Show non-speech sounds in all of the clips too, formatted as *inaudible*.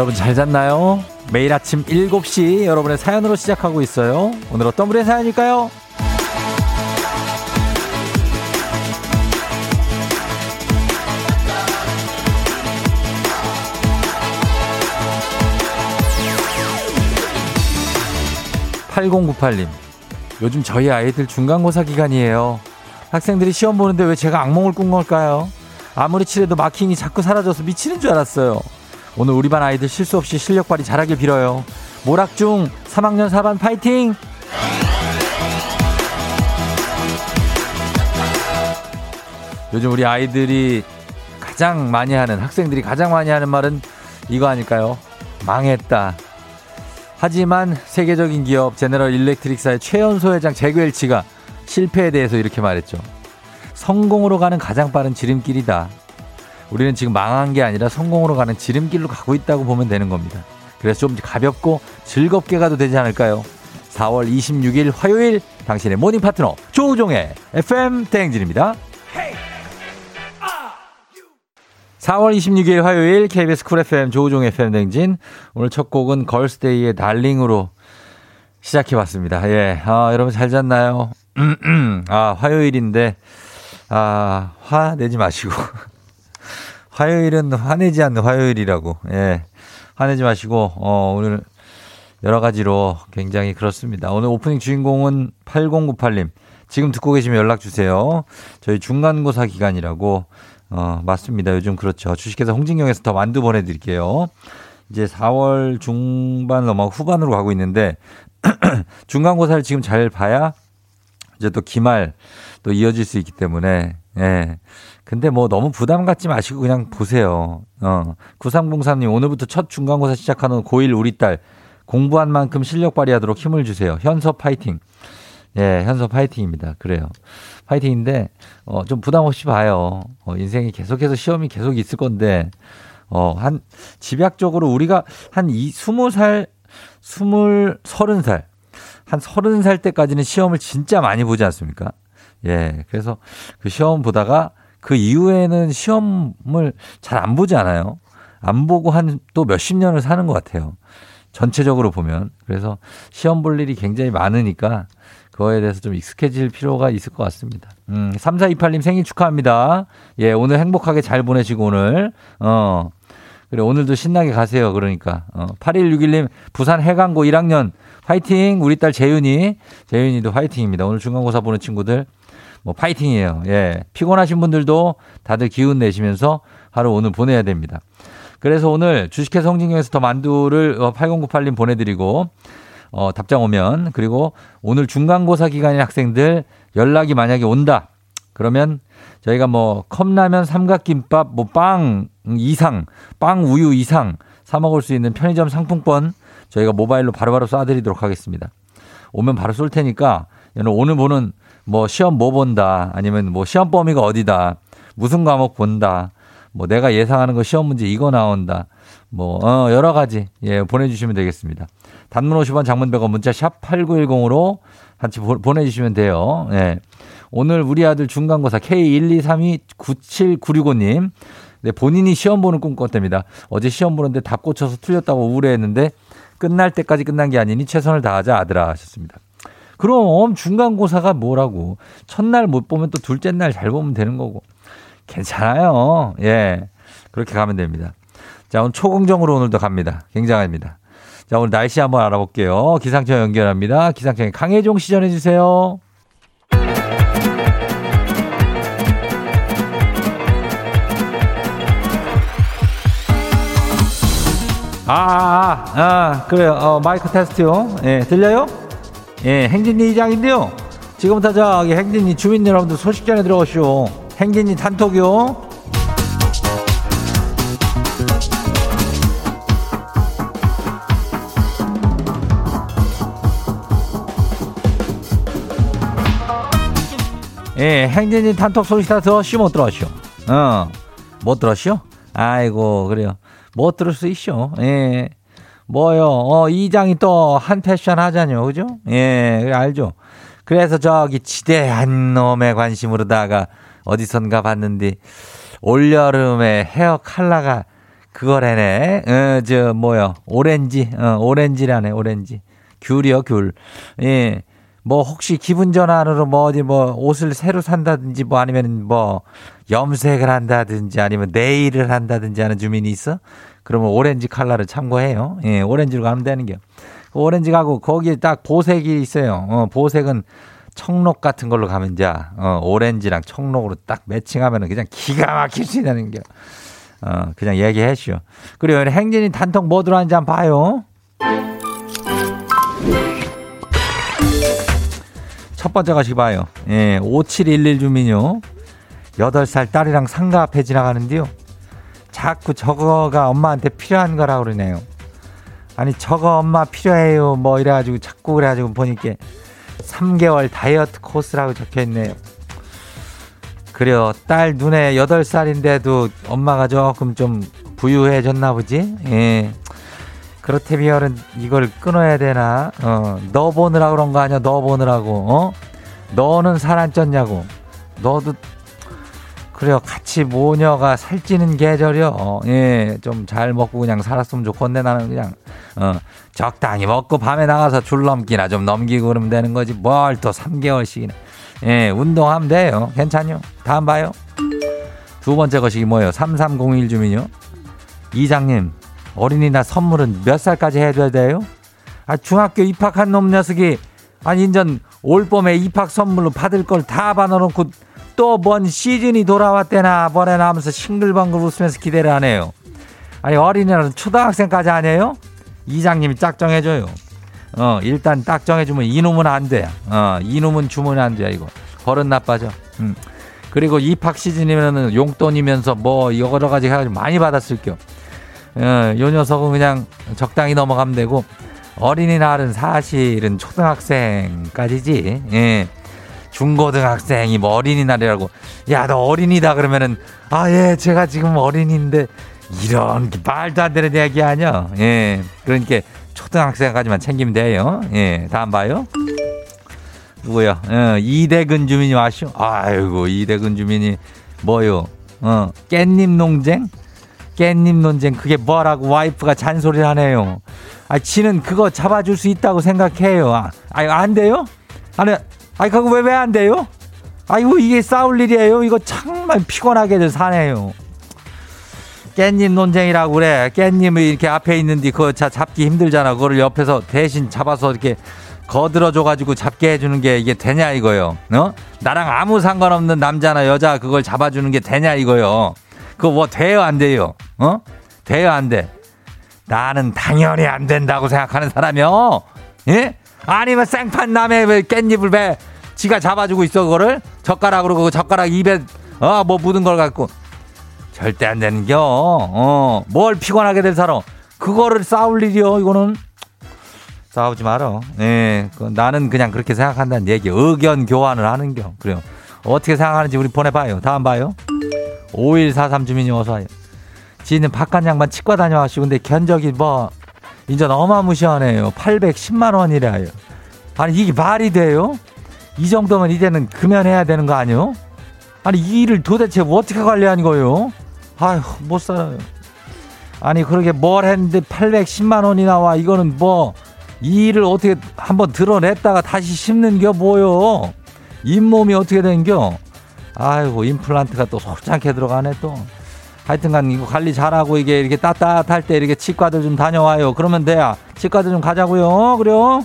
여러분 잘 잤나요? 매일 아침 7시 여러분의 사연으로 시작하고 있어요. 오늘 어떤 분의 사연일까요? 8098님. 요즘 저희 아이들 중간고사 기간이에요. 학생들이 시험 보는데 왜 제가 악몽을 꾼 걸까요? 아무리 칠해도 마킹이 자꾸 사라져서 미치는 줄 알았어요. 오늘 우리 반 아이들 실수 없이 실력 발휘 잘하길 빌어요. 모락중 3학년 4반 파이팅! 요즘 우리 아이들이 가장 많이 하는 학생들이 가장 많이 하는 말은 이거 아닐까요? 망했다. 하지만 세계적인 기업 제너럴 일렉트릭사의 최연소 회장 제그 엘치가 실패에 대해서 이렇게 말했죠. 성공으로 가는 가장 빠른 지름길이다. 우리는 지금 망한 게 아니라 성공으로 가는 지름길로 가고 있다고 보면 되는 겁니다. 그래서 좀 가볍고 즐겁게 가도 되지 않을까요? 4월 26일 화요일 당신의 morning 파트너 조우종의 FM 대행진입니다. 4월 26일 화요일 KBS 쿨 FM 조우종 FM 대행진 오늘 첫 곡은 걸스데이의 달링으로 시작해 봤습니다. 예. 아, 여러분 잘 잤나요? *clears throat* 아, 화요일인데 아, 화 내지 마시고 *laughs* 화요일은 화내지 않는 화요일이라고. 예. 화내지 마시고, 어, 오늘 여러 가지로 굉장히 그렇습니다. 오늘 오프닝 주인공은 8098님. 지금 듣고 계시면 연락 주세요. 저희 중간고사 기간이라고, 어, 맞습니다. 요즘 그렇죠. 주식회사 홍진경에서 더 만두 보내드릴게요. 이제 4월 중반 넘어 후반으로 가고 있는데, *clears throat* 중간고사를 지금 잘 봐야 이제 또 기말 또 이어질 수 있기 때문에, 예. 근데 뭐 너무 부담 갖지 마시고 그냥 보세요. 어. 구상봉사님 오늘부터 첫 중간고사 시작하는 고1 우리 딸 공부한 만큼 실력 발휘하도록 힘을 주세요. 현서 파이팅. 예, 현서 파이팅입니다. 그래요. 파이팅인데 어, 좀 부담 없이 봐요. 어, 인생이 계속해서 시험이 계속 있을 건데 어, 한 집약적으로 우리가 한 이, 스무 살, 스물, 서른 살, 한 서른 살 때까지는 시험을 진짜 많이 보지 않습니까? 예, 그래서 그 시험 보다가 그 이후에는 시험을 잘 안 보지 않아요. 안 보고 한 또 몇십 년을 사는 것 같아요. 전체적으로 보면. 그래서 시험 볼 일이 굉장히 많으니까 그거에 대해서 좀 익숙해질 필요가 있을 것 같습니다. 음, 3428님 생일 축하합니다. 예, 오늘 행복하게 잘 보내시고 오늘, 어, 그래, 오늘도 신나게 가세요. 그러니까. 어, 8161님, 부산 해강고 1학년 화이팅! 우리 딸 재윤이. 재윤이도 화이팅입니다. 오늘 중간고사 보는 친구들 뭐 파이팅이에요. 예. 피곤하신 분들도 다들 기운 내시면서 하루 오늘 보내야 됩니다. 그래서 오늘 주식회사 성진경에서 더 만두를 8098님 어, 보내드리고 어, 답장 오면 그리고 오늘 중간고사 기간인 학생들 연락이 만약에 온다. 그러면 저희가 뭐 컵라면 삼각김밥 뭐 빵 이상 빵 우유 이상 사 먹을 수 있는 편의점 상품권 저희가 모바일로 바로바로 쏴드리도록 하겠습니다. 오면 바로 쏠 테니까 오늘 보는 뭐 시험 뭐 본다 아니면 뭐 시험 범위가 어디다 무슨 과목 본다 뭐 내가 예상하는 거 시험 문제 이거 나온다 뭐 어, 여러 가지 예 보내주시면 되겠습니다. 단문 50원 장문 100원 문자 샵 8910으로 같이 보내주시면 돼요. 예. 오늘 우리 아들 중간고사 K123297965님 네, 본인이 시험 보는 꿈 꿨답니다. 어제 시험 보는데 답 고쳐서 틀렸다고 우울해했는데 끝날 때까지 끝난 게 아니니 최선을 다하자 아들아 하셨습니다. 그럼 중간고사가 뭐라고. 첫날 못 보면 또 둘째 날 잘 보면 되는 거고. 괜찮아요. 예. 그렇게 가면 됩니다. 자, 오늘 초공정으로 오늘도 갑니다. 굉장합니다. 자, 오늘 날씨 한번 알아볼게요. 기상청 연결합니다. 기상청에 강혜종 시 전해주세요. 아, 아, 아, 아 그래요. 어, 마이크 테스트요. 예, 들려요? 예, 행진이 이장인데요. 지금부터 저기 행진이 주민 여러분들 소식 전해 들어오시오. 행진이 단톡이요. 예, 행진이 단톡 소식 다 들었시오, 못 들었시오? 어, 못 들었시오? 아이고, 그래요. 못 들을 수 있쇼. 예. 뭐요? 어, 이장이 또 한 패션 하자뇨. 그죠? 예, 알죠? 그래서 저기 지대한 놈의 관심으로다가 어디선가 봤는데 올여름에 헤어 칼라가 그거래네. 어, 저, 뭐요. 오렌지, 어, 오렌지라네, 오렌지. 귤이요, 귤. 예. 뭐, 혹시 기분 전환으로 뭐, 어디 뭐, 옷을 새로 산다든지 뭐, 아니면 뭐, 염색을 한다든지 아니면 네일을 한다든지 하는 주민이 있어? 그러면 오렌지 칼라를 참고해요. 예, 오렌지로 가면 되는 겨. 오렌지 가고 거기에 딱 보색이 있어요. 어, 보색은 청록 같은 걸로 가면 이제 어, 오렌지랑 청록으로 딱 매칭하면 그냥 기가 막힐 수 있다는 게. 어, 그냥 얘기해 주시오. 그리고 행진이 단톡 뭐 들어왔는지 한번 봐요. 첫 번째 가시 봐요. 예, 5711 주민요. 8살 딸이랑 상가 앞에 지나가는데요. 자꾸 저거가 엄마한테 필요한 거라 그러네요. 아니, 저거 엄마 필요해요. 뭐 이래가지고 자꾸 그래가지고 보니까 3개월 다이어트 코스라고 적혀 있네요. 그래요. 딸 눈에 8살인데도 엄마가 조금 좀 부유해졌나 보지? 예. 그렇다면 이걸 끊어야 되나? 어, 너 보느라 그런 거 아니야? 너 보느라고, 어? 너는 살 안 쪘냐고. 너도, 그래요. 같이 모녀가 살찌는 계절이요. 어, 예. 좀 잘 먹고 그냥 살았으면 좋겠네. 나는 그냥, 어, 적당히 먹고 밤에 나가서 줄 넘기나 좀 넘기고 그러면 되는 거지. 뭘 또 3개월씩이나. 예, 운동하면 돼요. 괜찮요. 다음 봐요. 두 번째 것이 뭐예요? 3301 주민요. 이장님, 어린이날 선물은 몇 살까지 해줘야 돼요? 아, 중학교 입학한 놈 녀석이, 아니, 인전 올 봄에 입학 선물로 받을 걸 다 받아놓고 또 뭔 시즌이 돌아왔대나 뭐래나 하면서 싱글벙글 웃으면서 기대를 하네요. 아니, 어린이날은 초등학생까지 아니에요? 이장님이 짝 정해줘요. 어, 일단 딱 정해주면 이놈은 안 돼. 어, 이놈은 주면 안 돼, 이거. 버릇 나빠져. 음. 그리고 입학 시즌이면은 용돈이면서 뭐 여러 가지 해가지고 많이 받았을 겨. 어, 요 녀석은 그냥 적당히 넘어가면 되고 어린이날은 사실은 초등학생까지지. 예. 중고등학생이 뭐 어린이날이라고. 야, 너 어린이다 그러면은 아, 예, 제가 지금 어린이인데 이런 말도 안 되는 이야기 아니야. 예. 그러니까 초등학생까지만 챙기면 돼요. 예, 다음 봐요. 누구요? 어, 이대근 주민이 와시오. 아이고, 이대근 주민이 뭐요? 어, 깻잎 농쟁? 깻잎 논쟁 그게 뭐라고 와이프가 잔소리를 하네요. 아, 지는 그거 잡아줄 수 있다고 생각해요. 아, 아유, 안 돼요? 아니, 아니, 그거 왜, 왜 안 돼요? 아이고, 이게 싸울 일이에요. 이거 정말 피곤하게들 사네요. 깻잎 논쟁이라고 그래. 깻잎이 이렇게 앞에 있는데 그거 잡기 힘들잖아. 그거를 옆에서 대신 잡아서 이렇게 거들어줘가지고 잡게 해주는 게 이게 되냐 이거요. 어? 나랑 아무 상관없는 남자나 여자 그걸 잡아주는 게 되냐 이거요. 그거 뭐 돼요 안 돼요? 어? 돼요 안 돼? 나는 당연히 안 된다고 생각하는 사람이요. 예? 아니면 생판 남의 왜 깻잎을 왜 지가 잡아주고 있어 그거를 젓가락으로 그 젓가락 입에 어 뭐 묻은 걸 갖고 절대 안 되는겨. 어, 뭘 피곤하게 될 사람. 그거를 싸울 일이요, 이거는. 싸우지 말어. 예, 그 나는 그냥 그렇게 생각한다는 얘기. 의견 교환을 하는겨. 그래요. 어떻게 생각하는지 우리 보내봐요. 다음 봐요. 5143 주민이 어서 와요. 지는 바깥 양반 치과 다녀와시고, 근데 견적이 뭐, 인전 어마무시하네요. 810만 원이래요. 아니, 이게 말이 돼요? 이 정도면 이제는 금연해야 되는 거 아니요? 아니, 이 일을 도대체 어떻게 관리하는 거예요? 아휴, 못 살아요. 아니, 그렇게 뭘 했는데 810만 원이 나와. 이거는 뭐, 이 일을 어떻게 한번 드러냈다가 다시 심는 겨 뭐요? 잇몸이 어떻게 된겨? 아이고, 임플란트가 또 솔창게 들어가네 또. 하여튼간 이거 관리 잘하고 이게 이렇게 따뜻할 때 이렇게 치과들 좀 다녀와요. 그러면 돼야. 치과들 좀 가자고요. 그래요?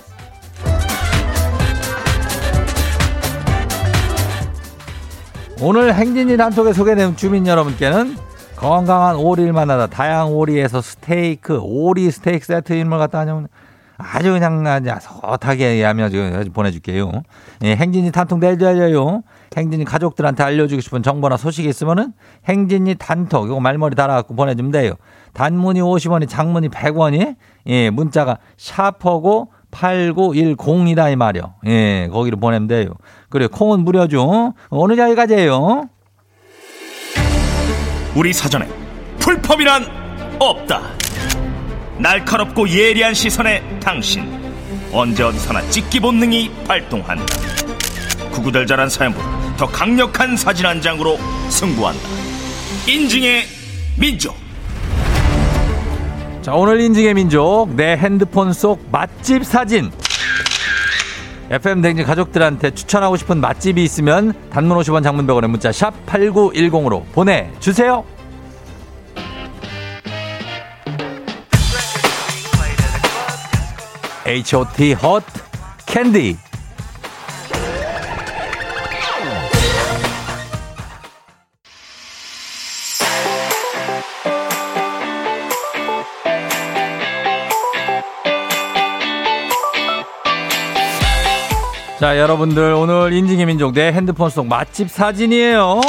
오늘 행진이 단톡에 소개된 주민 여러분께는 건강한 오리를 만나다 다양한 오리에서 스테이크, 오리 스테이크 세트 인물 갖다 하냐면 아주 그냥 아주 섯하게 하면 보내줄게요. 예, 행진이 단톡 내줘야죠. 행진이 가족들한테 알려주고 싶은 정보나 소식이 있으면은 행진이 단톡 이거 말머리 달아갖고 보내주면 돼요. 단문이 50원이 장문이 100원이 예, 문자가 샤퍼고 8910이다 이 말이요. 예, 거기로 보내면 돼요. 그래 콩은 무료죠. 어느 자리까지예요? 우리 사전에 풀펌이란 없다. 날카롭고 예리한 시선에 당신 언제 어디서나 찍기 본능이 발동한다. 구구절절한 사연보다 더 강력한 사진 한 장으로 승부한다. 인증의 민족. 자, 오늘 인증의 민족, 내 핸드폰 속 맛집 사진. FM 댕진 가족들한테 추천하고 싶은 맛집이 있으면 단문 50원 장문 100원의 문자 샵 8910으로 보내주세요. H.O.T. 헛 캔디 자, 여러분들 오늘 인증의 민족 내 핸드폰 속 맛집 사진이에요.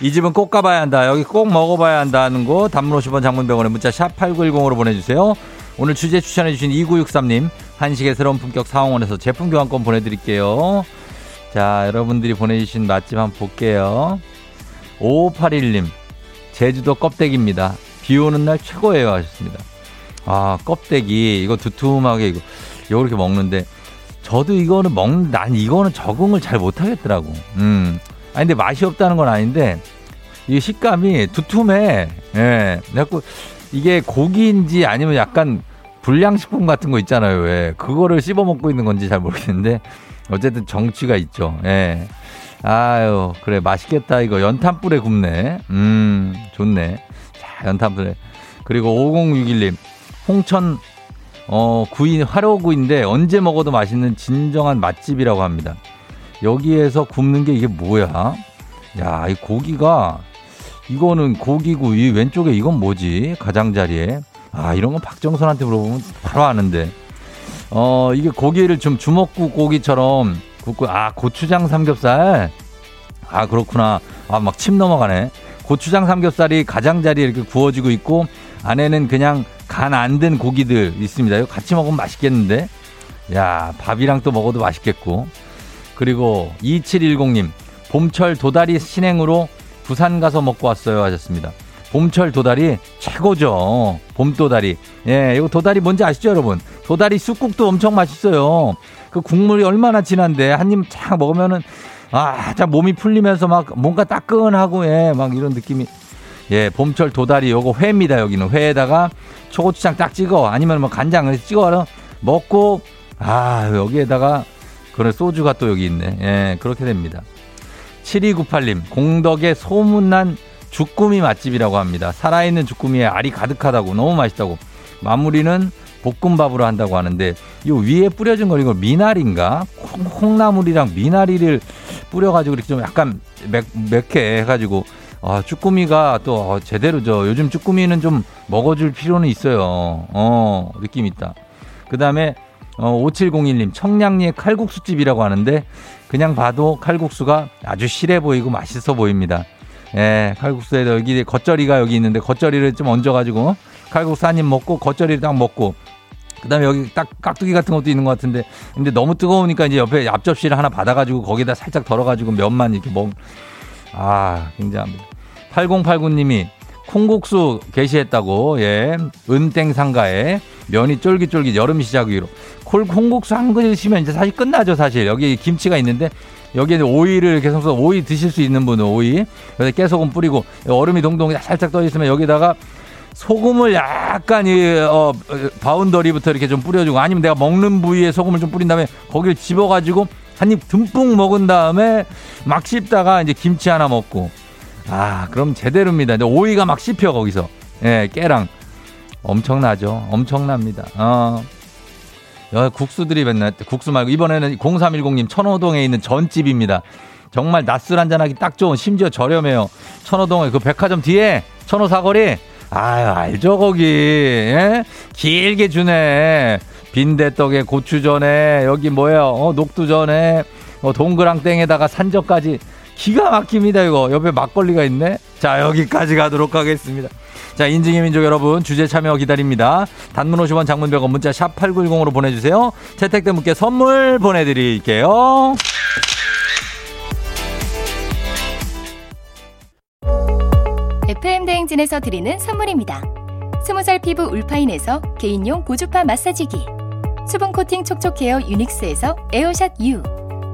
이 집은 꼭 가봐야 한다. 여기 꼭 먹어봐야 한다는 거 단문 50원 장문병원에 문자 샵 8910으로 보내주세요. 오늘 주제 추천해주신 2963님 한식의 새로운 품격 사원에서 제품 교환권 보내드릴게요. 자, 여러분들이 보내주신 맛집 한번 볼게요. 5581님 제주도 껍데기입니다. 비 오는 날 최고예요 하셨습니다. 아, 껍데기 이거 두툼하게 이거 이렇게 먹는데 저도 이거는 먹는, 난 이거는 적응을 잘 못하겠더라고. 음. 아니, 근데 맛이 없다는 건 아닌데, 이 식감이 두툼해. 예. 그래갖고, 이게 고기인지 아니면 약간 불량식품 같은 거 있잖아요. 왜. 그거를 씹어 먹고 있는 건지 잘 모르겠는데, 어쨌든 정취가 있죠. 예. 아유, 그래. 맛있겠다. 이거 연탄불에 굽네. 음, 좋네. 자, 연탄불에. 그리고 5061님, 홍천 어, 구이, 화로구인데 언제 먹어도 맛있는 진정한 맛집이라고 합니다. 여기에서 굽는 게 이게 뭐야? 야, 이 고기가, 이거는 고기고, 이 왼쪽에 이건 뭐지? 가장자리에. 아, 이런 건 박정선한테 물어보면 바로 아는데. 어, 이게 고기를 좀 주먹국 고기처럼 굽고, 아, 고추장 삼겹살? 아, 그렇구나. 아, 막 침 넘어가네. 고추장 삼겹살이 가장자리에 이렇게 구워지고 있고, 안에는 그냥 간안든 고기들 있습니다. 이거 같이 먹으면 맛있겠는데? 야, 밥이랑 또 먹어도 맛있겠고. 그리고 2710님, 봄철 도다리 신행으로 부산 가서 먹고 왔어요 하셨습니다. 봄철 도다리 최고죠. 봄 도다리. 예, 이거 도다리 뭔지 아시죠, 여러분? 도다리 쑥국도 엄청 맛있어요. 그 국물이 얼마나 진한데 한 입 쫙 먹으면은 아, 자 몸이 풀리면서 막 뭔가 따끈하고 예, 막 이런 느낌이 예, 봄철 도다리 요거 회입니다. 여기는 회에다가 초고추장 딱 찍어 아니면 뭐 간장을 찍어 먹고 아, 여기에다가 그런 소주가 또 여기 있네. 예, 그렇게 됩니다. 7298님, 공덕의 소문난 주꾸미 맛집이라고 합니다. 살아있는 주꾸미에 알이 가득하다고 너무 맛있다고. 마무리는 볶음밥으로 한다고 하는데 요 위에 뿌려진 거 이거 미나리인가? 콩, 콩나물이랑 미나리를 뿌려가지고 이렇게 좀 약간 맵, 맵게 해가지고 아, 쭈꾸미가 또 어, 제대로죠. 요즘 쭈꾸미는 좀 먹어줄 필요는 있어요. 어, 느낌 있다. 그 다음에 어, 5701님 청량리의 칼국수집이라고 하는데 그냥 봐도 칼국수가 아주 실해 보이고 맛있어 보입니다. 예, 칼국수에 여기 겉절이가 여기 있는데 겉절이를 좀 얹어가지고 칼국수 한 입 먹고 겉절이를 딱 먹고 그다음에 여기 딱 깍두기 같은 것도 있는 것 같은데 근데 너무 뜨거우니까 이제 옆에 앞접시를 하나 받아가지고 거기다 살짝 덜어가지고 면만 이렇게 먹. 아 굉장합니다. 8089님이 콩국수 게시했다고 예. 은땡 상가에 면이 쫄깃쫄깃 여름 시작으로. 콜 콩국수 한 그릇이면 이제 사실 끝나죠 사실. 여기 김치가 있는데 여기에 오이를 이렇게 성서 오이 드실 수 있는 분은 오이. 그래서 깨소금 뿌리고 얼음이 동동 살짝 떠 있으면 여기다가 소금을 약간 이 어, 바운더리부터 이렇게 좀 뿌려주고 아니면 내가 먹는 부위에 소금을 좀 뿌린 다음에 거기를 집어가지고 한 입 듬뿍 먹은 다음에 막 씹다가 이제 김치 하나 먹고 아 그럼 제대로입니다. 이제 오이가 막 씹혀 거기서 예 깨랑 엄청나죠. 엄청납니다. 어. 국수들이 맨날 국수 말고 이번에는 0310님 천호동에 있는 전집입니다. 정말 낮술 한잔하기 딱 좋은 심지어 저렴해요. 천호동에 그 백화점 뒤에 천호 사거리 아유 알죠 거기 예? 길게 주네 빈대떡에 고추전에 여기 뭐야 어, 녹두전에 어, 동그랑땡에다가 산적까지 기가 막힙니다 이거. 옆에 막걸리가 있네. 자 여기까지 가도록 하겠습니다. 자 인증의 민족 여러분 주제 참여 기다립니다. 단문 50원 장문 100원 문자 샵 8910으로 보내주세요. 채택된 분께 선물 보내드릴게요. FM 대행진에서 드리는 선물입니다. 스무살 피부 울파인에서 개인용 고주파 마사지기. 수분 코팅 촉촉 헤어 유닉스에서 에어샷 U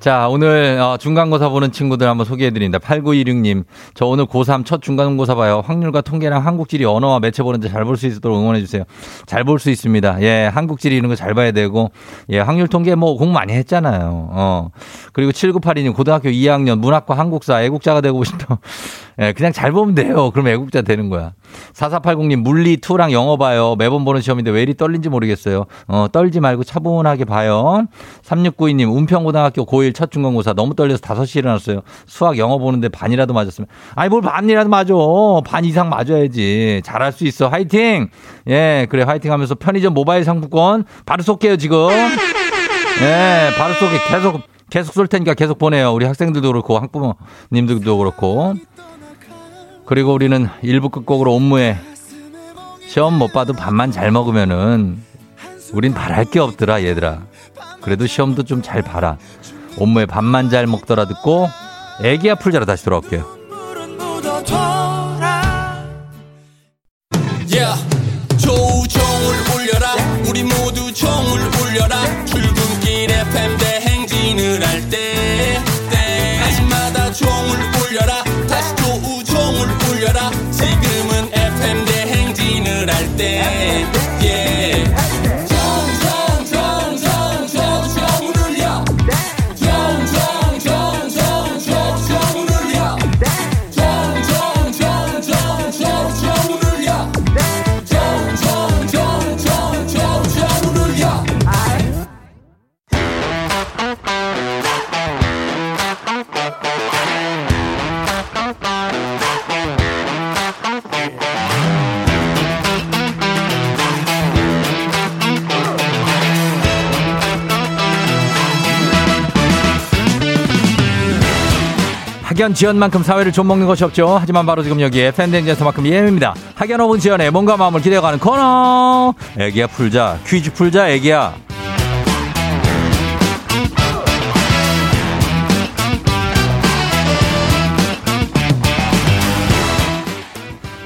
자, 오늘 어, 중간고사 보는 친구들 한번 소개해드립니다. 8916님, 저 오늘 고3 첫 중간고사 봐요. 확률과 통계랑 한국지리 언어와 매체 보는데 잘 볼 수 있도록 응원해주세요. 잘 볼 수 있습니다. 예, 한국지리 이런 거 잘 봐야 되고, 예, 확률 통계 뭐 공부 많이 했잖아요. 어. 그리고 7982님, 고등학교 2학년 문학과 한국사 애국자가 되고 싶다. *laughs* 예, 그냥 잘 보면 돼요. 그럼 애국자 되는 거야. 4480님, 물리 2랑 영어 봐요. 매번 보는 시험인데 왜 이리 떨린지 모르겠어요. 어, 떨지 말고 차분하게 봐요. 3692님, 운평고등학교 고1 첫 중간고사 너무 떨려서 5시에 일어났어요. 수학 영어 보는데 반이라도 맞았으면. 아니, 뭘 반이라도 맞아. 반 이상 맞아야지. 잘할 수 있어. 화이팅! 예, 그래, 화이팅 하면서 편의점 모바일 상품권 바로 쏠게요, 지금. 예, 바로 쏠게. 계속, 계속 쏠 테니까 계속 보내요. 우리 학생들도 그렇고, 학부모님들도 그렇고. 그리고 우리는 일부 끝곡으로 옴무에 시험 못 봐도 밥만 잘 먹으면은 우린 바랄 게 없더라 얘들아. 그래도 시험도 좀 잘 봐라. 옴무에 밥만 잘 먹더라 듣고 애기야 풀자로 다시 돌아올게요. 학연 지연만큼 사회를 좀 먹는 것이 없죠. 하지만 바로 지금 여기에 팬데믹에서만큼 예입니다. 학연 오분 지연의 몸과 마음을 기대어가는 코너. 애기야 풀자 퀴즈 풀자 애기야.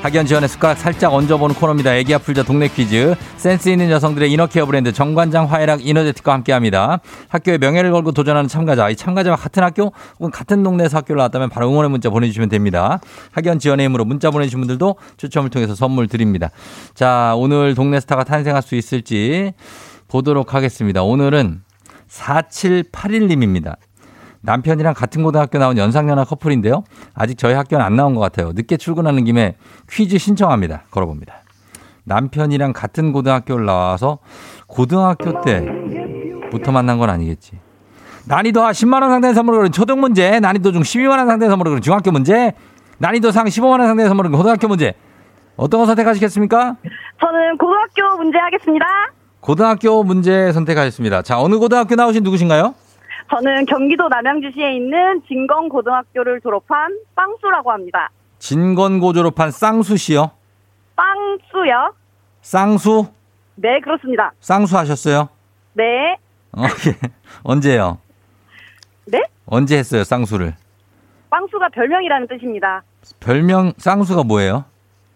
학연 지원의 숟가락 살짝 얹어보는 코너입니다. 애기 아플자 동네 퀴즈. 센스 있는 여성들의 이너케어 브랜드 정관장 화해락 이너제틱과 함께합니다. 학교의 명예를 걸고 도전하는 참가자. 이 참가자와 같은 학교 혹은 같은 동네에서 학교를 나왔다면 바로 응원의 문자 보내주시면 됩니다. 학연 지원의 힘으로 문자 보내주신 분들도 추첨을 통해서 선물 드립니다. 자, 오늘 동네 스타가 탄생할 수 있을지 보도록 하겠습니다. 오늘은 4781님입니다. 남편이랑 같은 고등학교 나온 연상연하 커플인데요. 아직 저희 학교는 안 나온 것 같아요. 늦게 출근하는 김에 퀴즈 신청합니다. 걸어봅니다. 남편이랑 같은 고등학교를 나와서 고등학교 때부터 만난 건 아니겠지. 난이도 하 10만원 상당의 선물을 그린 초등 문제, 난이도 중 12만원 상당의 선물을 그린 중학교 문제, 난이도 상 15만원 상당의 선물을 그린 고등학교 문제. 어떤 거 선택하시겠습니까? 저는 고등학교 문제 하겠습니다. 고등학교 문제 선택하셨습니다. 자, 어느 고등학교 나오신 누구신가요? 저는 경기도 남양주시에 있는 진건고등학교를 졸업한 빵수라고 합니다. 진건고 졸업한 쌍수 씨요. 빵수요? 쌍수? 네, 그렇습니다. 쌍수 하셨어요? 네. 어, 예. 언제요? 네? 언제 했어요, 쌍수를? 빵수가 별명이라는 뜻입니다. 별명 쌍수가 뭐예요?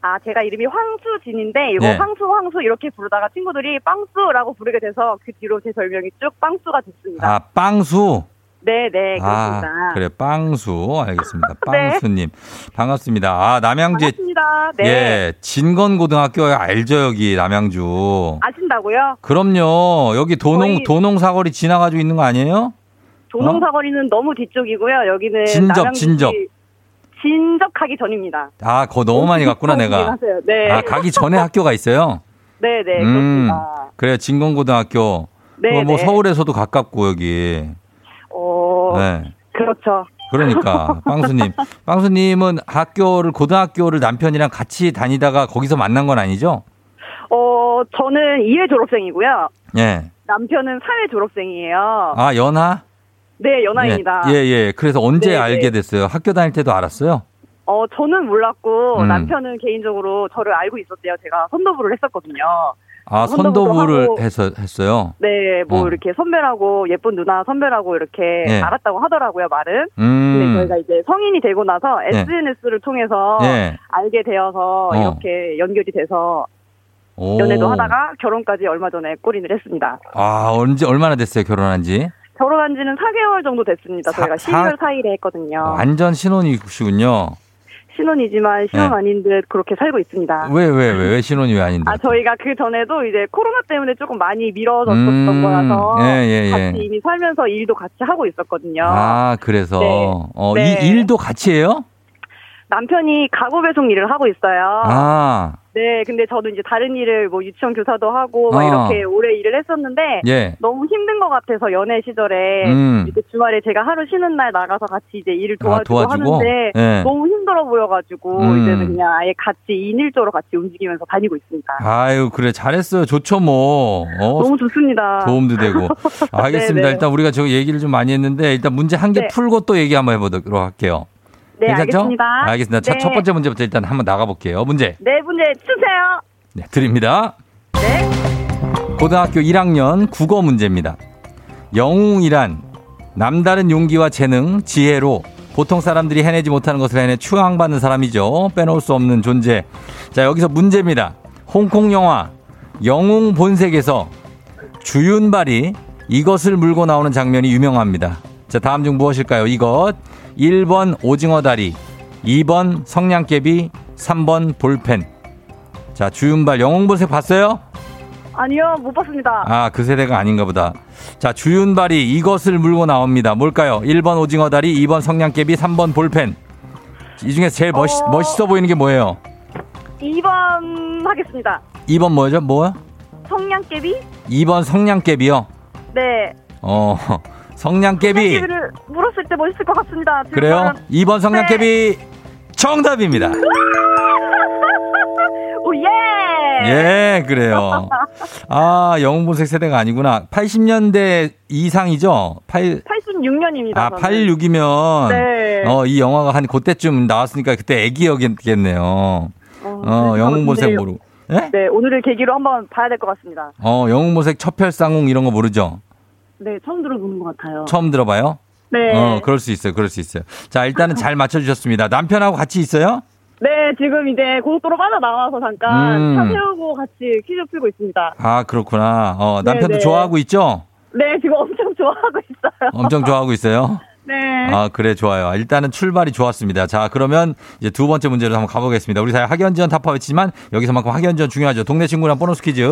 아, 제가 이름이 황수진인데, 이거 네. 황수, 황수 이렇게 부르다가 친구들이 빵수라고 부르게 돼서 그 뒤로 제 별명이 쭉 빵수가 됐습니다. 아, 빵수. 네, 네, 아, 그렇습니다. 그래, 빵수. 알겠습니다. *laughs* 네. 빵수님. 반갑습니다. 아, 남양주에, 반갑습니다. 네. 예, 진건고등학교 알죠, 여기, 남양주. 아신다고요? 그럼요. 여기 도농, 거의- 도농 사거리 지나가지고 있는 거 아니에요? 조농사거리는 너무 뒤쪽이고요. 여기는 어? 진접, 남양주시 진접. 진접하기 전입니다. 아, 거 너무 많이 갔구나, 내가. 네. 아, 가기 전에 학교가 있어요? 네, 네, 음, 그렇습니다. 그래요. 진건고등학교. 네, 그거 뭐 네. 서울에서도 가깝고, 여기. 어, 네. 그렇죠. 그러니까 *laughs* 빵수님, 빵수님은 학교를 고등학교를 남편이랑 같이 다니다가 거기서 만난 건 아니죠? 어, 저는 2회 졸업생이고요. 예. 남편은 4회 졸업생이에요. 아 연하? 네, 연하입니다. 예, 예. 예. 그래서 언제 네, 알게 네. 됐어요? 학교 다닐 때도 알았어요? 어, 저는 몰랐고 음. 남편은 개인적으로 저를 알고 있었대요. 제가 선도부를 했었거든요. 아 선도부를. 해서 했어요. 네, 뭐 어. 이렇게 선배라고 예쁜 누나 선배라고 이렇게 예. 알았다고 하더라고요, 말은. 근데 음. 저희가 이제 성인이 되고 나서 예. SNS를 통해서 예. 알게 되어서 어. 이렇게 연결이 돼서 오. 연애도 하다가 결혼까지 얼마 전에 꼬리를 했습니다. 아 언제 얼마나 됐어요 결혼한 지? 결혼한 지는 4개월 정도 됐습니다. 사- 저희가 사- 12월 4일에 했거든요. 완전 신혼이시군요. 신혼이지만 신혼 네. 아닌 듯 그렇게 살고 있습니다. 왜 왜 왜 왜 신혼이 왜 아닌데? 아, 저희가 그 전에도 이제 코로나 때문에 조금 많이 미뤄졌었던 음, 거라서 예, 예, 예. 같이 이미 살면서 일도 같이 하고 있었거든요. 아 그래서 네. 어, 네. 이 일도 같이 해요? 남편이 가구 배송 일을 하고 있어요. 아 네, 근데 저도 이제 다른 일을 뭐 유치원 교사도 하고 막 어. 이렇게 오래 일을 했었는데 예. 너무 힘든 것 같아서 연애 시절에 음. 이렇게 주말에 제가 하루 쉬는 날 나가서 같이 이제 일을 아, 도와주고, 도와주고? 하는데 예. 너무 힘들어 보여가지고 음. 이제는 그냥 아예 같이 2인일조로 같이 움직이면서 다니고 있습니다. 아유 그래 잘했어요. 좋죠 뭐. 어, 너무 좋습니다. 도움도 되고. *laughs* 알겠습니다. 네, 네. 일단 우리가 저 얘기를 좀 많이 했는데 일단 문제 한개 네. 풀고 또 얘기 한번 해보도록 할게요. 네, 괜찮죠? 알겠습니다. 알겠습니다. 자, 네. 첫 번째 문제부터 일단 한번 나가볼게요. 문제 네, 문제 주세요. 네, 드립니다. 네. 고등학교 1학년 국어 문제입니다. 영웅이란 남다른 용기와 재능, 지혜로 보통 사람들이 해내지 못하는 것을 해내 추앙받는 사람이죠. 빼놓을 수 없는 존재. 자, 여기서 문제입니다. 홍콩 영화 영웅 본색에서 주윤발이 이것을 물고 나오는 장면이 유명합니다. 자, 다음 중 무엇일까요? 이것. 1번 오징어 다리, 2번 성냥개비, 3번 볼펜. 자, 주윤발 영웅 본색 봤어요? 아니요, 못 봤습니다. 아, 그 세대가 아닌가 보다. 자, 주윤발이 이것을 물고 나옵니다. 뭘까요? 1번 오징어 다리, 2번 성냥개비, 3번 볼펜. 이 중에서 제일 멋있, 어. 멋있어 보이는 게 뭐예요? 2번 하겠습니다. 2번 뭐죠? 뭐요? 성냥개비? 2번 성냥개비요. 네. 어, 성냥개비. 물었을 때 멋있을 것 같습니다. 그래요? 말은. 2번 성냥개비 정답입니다. *laughs* 오, 예! 예, 그래요. 아, 영웅본색 세대가 아니구나. 80년대 이상이죠? 8, 86년입니다. 아, 86이면 네. 어, 이 영화가 한 그때쯤 나왔으니까 그때 애기였겠네요. 어, 영웅본색 근데, 모르고. 예? 네, 오늘을 계기로 한번 봐야 될 것 같습니다. 어, 영웅본색 첩혈상웅 이런 거 모르죠? 네, 처음 들어보는 것 같아요. 처음 들어봐요? 네. 어, 그럴 수 있어요. 그럴 수 있어요. 자, 일단은 잘 맞춰주셨습니다. 남편하고 같이 있어요? 네, 지금 이제 고속도로 빠져나와서 잠깐 음. 차 세우고 같이 퀴즈 풀고 있습니다. 아, 그렇구나. 어, 남편도 네, 네. 좋아하고 있죠? 네, 지금 엄청 좋아하고 있어요. 엄청 좋아하고 있어요? 네. 아, 그래, 좋아요. 일단은 출발이 좋았습니다. 자, 그러면 이제 두 번째 문제로 한번 가보겠습니다. 우리 사회 학연지원 타파였지만 여기서만큼 학연지원 중요하죠. 동네 친구랑 보너스 퀴즈.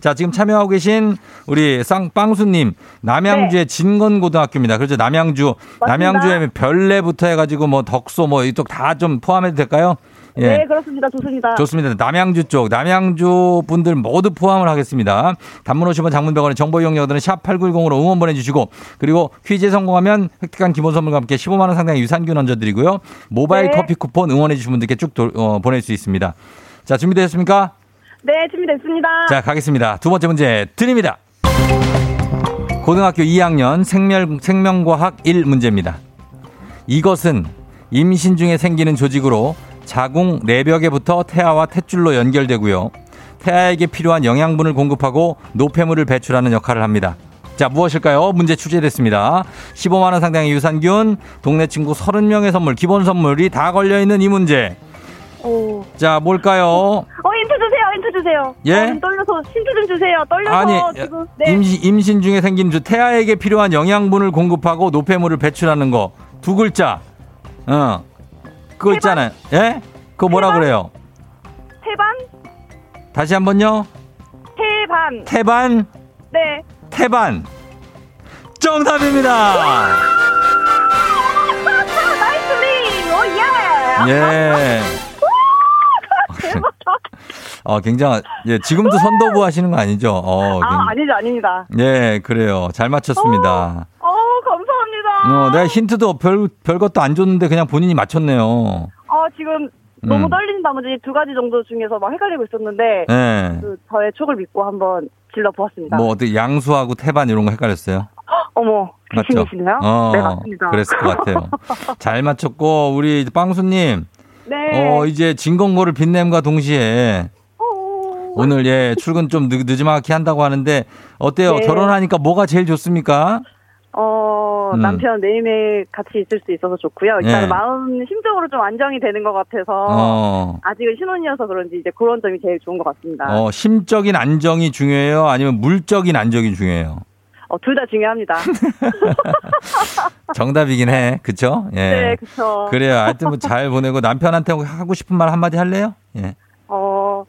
자, 지금 참여하고 계신 우리 쌍, 빵수님, 남양주의 진건고등학교입니다. 그렇죠. 남양주. 남양주에 별내부터 해가지고 뭐 덕소 뭐 이쪽 다 좀 포함해도 될까요? 예. 네, 그렇습니다. 좋습니다. 좋습니다. 남양주 쪽, 남양주 분들 모두 포함을 하겠습니다. 단문 50원 장문병원의 정보 이용료들은 샵8910으로 응원 보내주시고, 그리고 퀴즈에 성공하면 획득한 기본 선물과 함께 15만원 상당의 유산균 얹어드리고요. 모바일 네. 커피 쿠폰 응원해주신 분들께 쭉 도- 어, 보낼 수 있습니다. 자, 준비되셨습니까? 네, 준비됐습니다. 자, 가겠습니다. 두 번째 문제 드립니다. 고등학교 2학년 생명, 생명과학 1 문제입니다. 이것은 임신 중에 생기는 조직으로 자궁 내벽에부터 태아와 탯줄로 연결되고요. 태아에게 필요한 영양분을 공급하고 노폐물을 배출하는 역할을 합니다. 자, 무엇일까요? 문제 출제됐습니다. 15만원 상당의 유산균, 동네 친구 30명의 선물, 기본 선물이 다 걸려있는 이 문제. 오. 자, 뭘까요? 어, 힌트 주세요, 힌트 주세요. 예? 어, 떨려서, 힌트 좀 주세요. 떨려서 아니, 지금. 네. 임신, 임신 중에 생긴 주 태아에게 필요한 영양분을 공급하고 노폐물을 배출하는 거. 두 글자. 어. 그거 있잖아요. 예? 그거 뭐라 태반? 그래요? 태반? 다시 한 번요. 태반. 태반, 네. 태반. 정답입니다. 오, 예! 예. 어, 굉장히, 예, 지금도 선도부 하시는 거 아니죠? 어, 아, 굉장히- 아니죠, 아닙니다. 예, 그래요. 잘 맞췄습니다. 어, 내가 힌트도 별, 별 것도 안 줬는데 그냥 본인이 맞췄네요. 어, 지금 너무 음. 떨리는 나머지 두 가지 정도 중에서 막 헷갈리고 있었는데, 예. 그 저의 촉을 믿고 한번 질러 보았습니다. 뭐, 어떻게 양수하고 태반 이런 거 헷갈렸어요? *gasps* 어머, 맞죠? 귀신이시네요? 어, 네, 맞습니다. 그랬을 것 같아요. *laughs* 잘 맞췄고, 우리 빵수님, 네. 어, 이제 진건고를 빛냄과 동시에 어, 오늘 예, 출근 좀 늦, 늦지막히 한다고 하는데, 어때요? 네. 결혼하니까 뭐가 제일 좋습니까? 어, 음. 남편 매일매일 같이 있을 수 있어서 좋고요. 일단 예. 마음, 심적으로 좀 안정이 되는 것 같아서, 어, 아직은 신혼이어서 그런지 이제 그런 점이 제일 좋은 것 같습니다. 어, 심적인 안정이 중요해요? 아니면 물적인 안정이 중요해요? 어, 둘 다 중요합니다. *laughs* 정답이긴 해. 그쵸? 예. 네, 그쵸. 그래요. 하여튼 뭐 잘 보내고 남편한테 하고 싶은 말 한마디 할래요? 예. 어,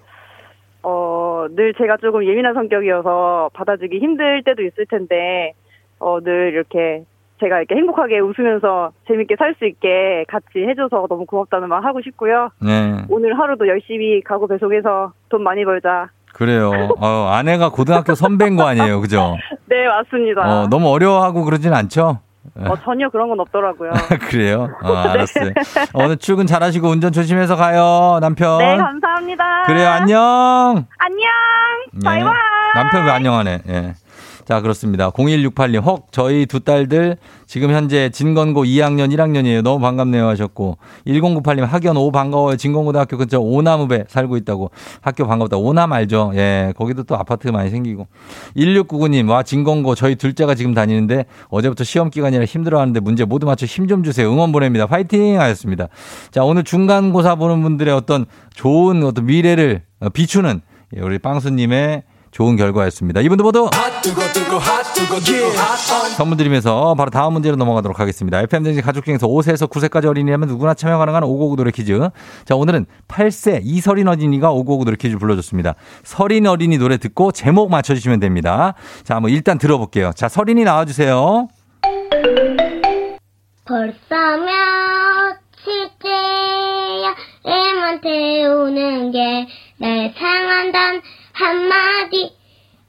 어, 늘 제가 조금 예민한 성격이어서 받아주기 힘들 때도 있을 텐데, 어, 늘 이렇게 제가 이렇게 행복하게 웃으면서 재밌게 살 수 있게 같이 해줘서 너무 고맙다는 말 하고 싶고요. 네. 오늘 하루도 열심히 가구 배송해서 돈 많이 벌자. 그래요. 어, 아내가 고등학교 *laughs* 선배인 거 아니에요. 그죠? 네, 맞습니다. 어, 너무 어려워하고 그러진 않죠? 어, 전혀 그런 건 없더라고요. *laughs* 그래요? 어, *laughs* 알았어요. 오늘 출근 잘하시고 운전 조심해서 가요, 남편. 네, 감사합니다. 그래요, 안녕! 안녕. 예. 바이바이. 남편 왜 안녕하네. 예. 자, 그렇습니다. 0168님, 혹, 저희 두 딸들 지금 현재 진건고 2학년, 1학년이에요. 너무 반갑네요 하셨고, 1098님, 학연 오 반가워요. 진건고등학교 근처 오남읍에 살고 있다고. 학교 반갑다. 오남 알죠? 예, 거기도 또 아파트 많이 생기고. 1699님, 와, 진건고 저희 둘째가 지금 다니는데 어제부터 시험 기간이라 힘들어 하는데 문제 모두 맞춰 힘 좀 주세요. 응원 보냅니다. 파이팅! 하셨습니다. 자, 오늘 중간고사 보는 분들의 어떤 좋은 어떤 미래를 어, 비추는 예, 우리 빵수님의 좋은 결과였습니다. 이분들 모두 선물 드리면서 바로 다음 문제로 넘어가도록 하겠습니다. FM등지 가족 중에서 5세에서 9세까지 어린이라면 누구나 참여 가능한 559 노래 퀴즈. 자, 오늘은 8세 이설인 어린이가 559 노래 퀴즈 불러줬습니다. 설인 어린이 노래 듣고 제목 맞춰주시면 됩니다. 자, 뭐 일단 들어볼게요. 자, 설인이 나와주세요. 벌써 며칠째야 애만 태우는 게날 사랑한단 한마디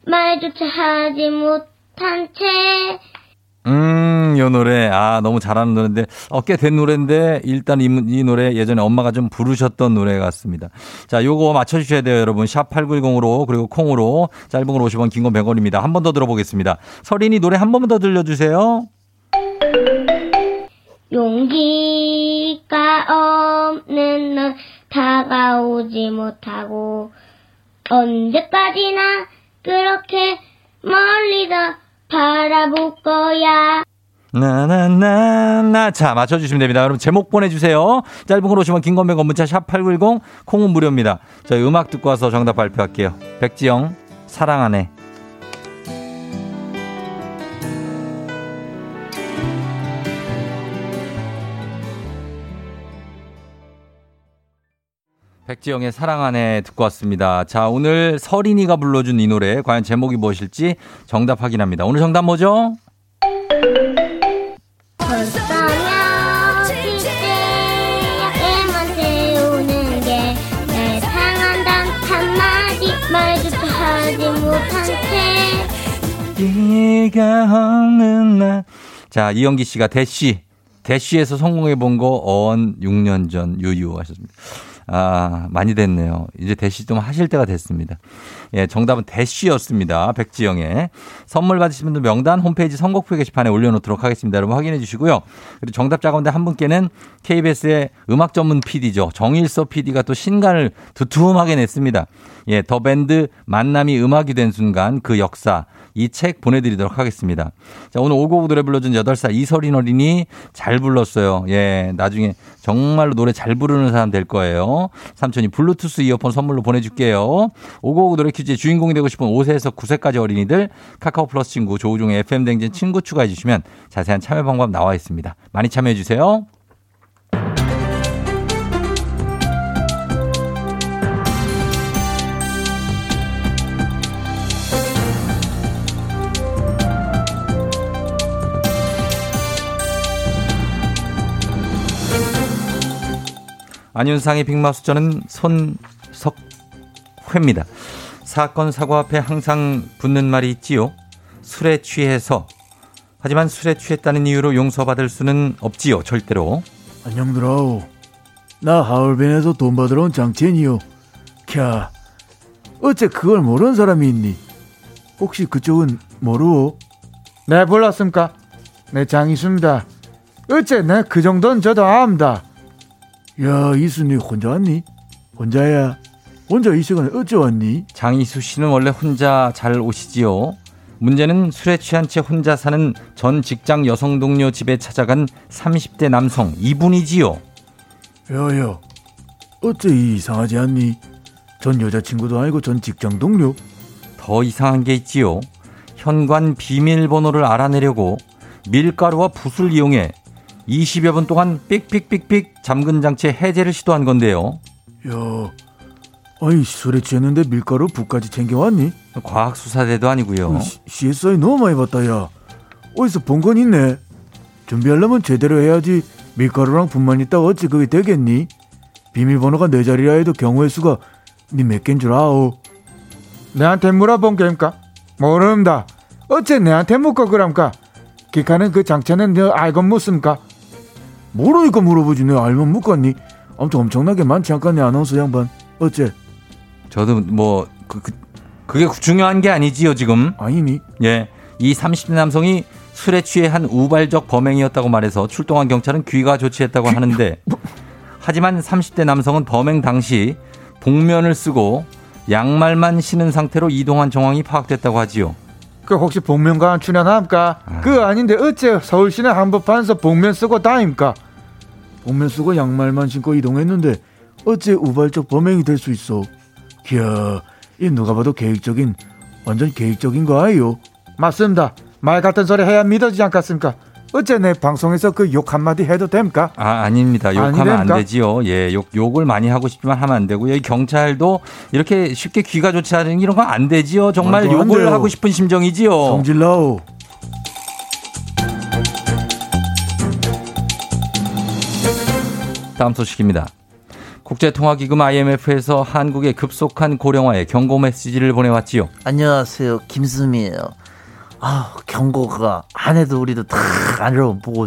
말조차 하지 못한 채 음, 요 노래. 아, 너무 잘하는 노래인데, 어, 꽤된 노래인데, 일단 이, 이 노래 예전에 엄마가 좀 부르셨던 노래 같습니다. 자, 요거 맞춰주셔야 돼요, 여러분. 샵 8910으로, 그리고 콩으로, 짧은 걸 50원, 긴 건 100원입니다. 한 번 더 들어보겠습니다. 설인이 노래 한 번만 더 들려주세요. 용기가 없는 넌 다가오지 못하고 언제까지나 그렇게 멀리서 바라볼 거야 나나나나. 자, 맞춰주시면 됩니다. 여러분, 제목 보내주세요. 짧은 걸 50원, 긴건 100원, 문자 샵 8910, 콩은 무료입니다. 저희 음악 듣고 와서 정답 발표할게요. 백지영, 사랑하네. 백지영의 사랑하네 듣고 왔습니다. 자, 오늘 서린이가 불러준 이 노래, 과연 제목이 무엇일지 정답 확인합니다. 오늘 정답 뭐죠? 네가 없는 날. 자, 이영기 씨가 대쉬. 대쉬에서 성공해 본거언 6년 전 유유 하셨습니다. 아, 많이 됐네요. 이제 대시 좀 하실 때가 됐습니다. 예, 정답은 대시였습니다. 백지영의. 선물 받으신 분들 명단 홈페이지 선곡표 게시판에 올려놓도록 하겠습니다. 여러분 확인해 주시고요. 그리고 정답자 가운데 한 분께는 KBS의 음악 전문 PD죠. 정일서 PD가 또 신간을 두툼하게 냈습니다. 예, 더 밴드 만남이 음악이 된 순간 그 역사 이 책 보내드리도록 하겠습니다. 자, 오늘 오곡 노래 불러준 8살 이설인 어린이 잘 불렀어요. 예, 나중에 정말로 노래 잘 부르는 사람 될 거예요. 삼촌이 블루투스 이어폰 선물로 보내줄게요. 오곡 노래 퀴즈의 주인공이 되고 싶은 5세에서 9세까지 어린이들 카카오 플러스 친구 조우종의 FM 댕진 친구 추가해 주시면 자세한 참여 방법 나와 있습니다. 많이 참여해 주세요. 안윤상의 빅마우스 저는 손석회입니다. 사건 사고 앞에 항상 붙는 말이 있지요. 술에 취해서. 하지만 술에 취했다는 이유로 용서받을 수는 없지요. 절대로. 안녕들아오. 나 하얼빈에서 돈 받으러 온 장첸이요. 캬, 어째 그걸 모르는 사람이 있니? 혹시 그쪽은 모르오? 네, 불렀습니까? 네, 장이수입니다. 어째 내그 정도는 저도 압니다. 야, 이순이 혼자 왔니? 혼자야. 혼자 이 시간에 어째 왔니? 장이수 씨는 원래 혼자 잘 오시지요. 문제는 술에 취한 채 혼자 사는 전 직장 여성 동료 집에 찾아간 30대 남성 이분이지요. 야야, 어째 이상하지 않니? 전 여자친구도 아니고 전 직장 동료. 더 이상한 게 있지요. 현관 비밀번호를 알아내려고 밀가루와 붓을 이용해 20여 분 동안 삑삑삑삑 잠근 장치 해제를 시도한 건데요. 야, 아이 술에 취했는데 밀가루 붓까지 챙겨왔니? 과학 수사대도 아니고요. 시- CSI 너무 많이 봤다 야. 어디서 본 건 있네. 준비하려면 제대로 해야지. 밀가루랑 붓만 있다가 어찌 그게 되겠니? 비밀번호가 네 자리라 해도 경우의 수가 니몇 개인 줄 아오? 내한테 물어본 게입니까? 모릅니다. 어째 내한테 묻고 그럽니까? 기카는 그 장체는 너 알고 묻습니까? 모르니까 물어보지 내 알면 묻겠니? 아무튼 엄청나게 많지 않겠니 아나운서 양반 어째 저도 뭐 그, 그, 그게 중요한 게 아니지요 지금. 아니니? 예, 이 30대 남성이 술에 취해 한 우발적 범행이었다고 말해서 출동한 경찰은 귀가 조치했다고 하는데 하지만 30대 남성은 범행 당시 복면을 쓰고 양말만 신은 상태로 이동한 정황이 파악됐다고 하지요. 그 혹시 복면가왕 출연합니까? 그거 아닌데 어째 서울시내 한복판에서 복면 쓰고 다닙니까? 복면 쓰고 양말만 신고 이동했는데 어째 우발적 범행이 될 수 있어? 기야, 이 누가 봐도 계획적인 완전 계획적인 거 아이요? 맞습니다. 말 같은 소리 해야 믿어지지 않겠습니까? 어째 내 방송에서 그 욕 한마디 해도 됩니까? 아, 아닙니다. 욕하면 안? 되지요. 예, 욕, 욕을 많이 하고 싶지만 하면 안 되고요. 이 경찰도 이렇게 쉽게 귀가 좋지 않은 이런 건 안 되지요. 정말 욕을. 하고 싶은 심정이지요. 성질나오. 다음 소식입니다. 국제통화기금 IMF에서 한국의 급속한 고령화에 경고 메시지를 보내왔지요. 안녕하세요. 김수미예요. 아, 경고가 안 해도 우리도 다 알아보고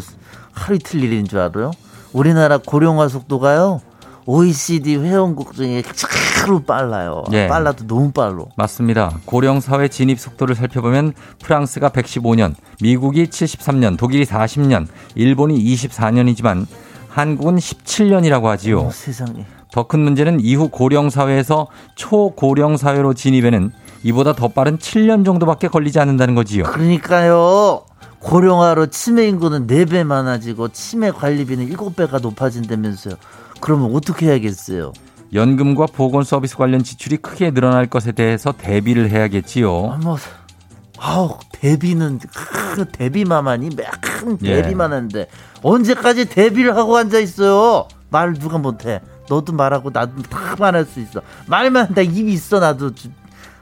하루 이틀 일인 줄 알아요? 우리나라 고령화 속도가요. OECD 회원국 중에 차로 빨라요. 예. 빨라도 너무 빨로. 맞습니다. 고령 사회 진입 속도를 살펴보면 프랑스가 115년, 미국이 73년, 독일이 40년, 일본이 24년이지만 한국은 17년이라고 하지요. 어, 세상에. 더 큰 문제는 이후 고령 사회에서 초고령 사회로 진입에는 이보다 더 빠른 7년 정도밖에 걸리지 않는다는 거지요. 그러니까요. 고령화로 치매 인구는 4배 많아지고 치매 관리비는 7배가 높아진다면서요. 그러면 어떻게 해야겠어요? 연금과 보건 서비스 관련 지출이 크게 늘어날 것에 대해서 대비를 해야겠지요. 아, 뭐, 아우, 대비는, 크, 대비만 이큰 예. 대비만 하는데, 언제까지 대비를 하고 앉아 있어요? 말 누가 못해. 너도 말하고, 나도 다 말할 수 있어. 말만 한다, 입이 있어, 나도. 좀.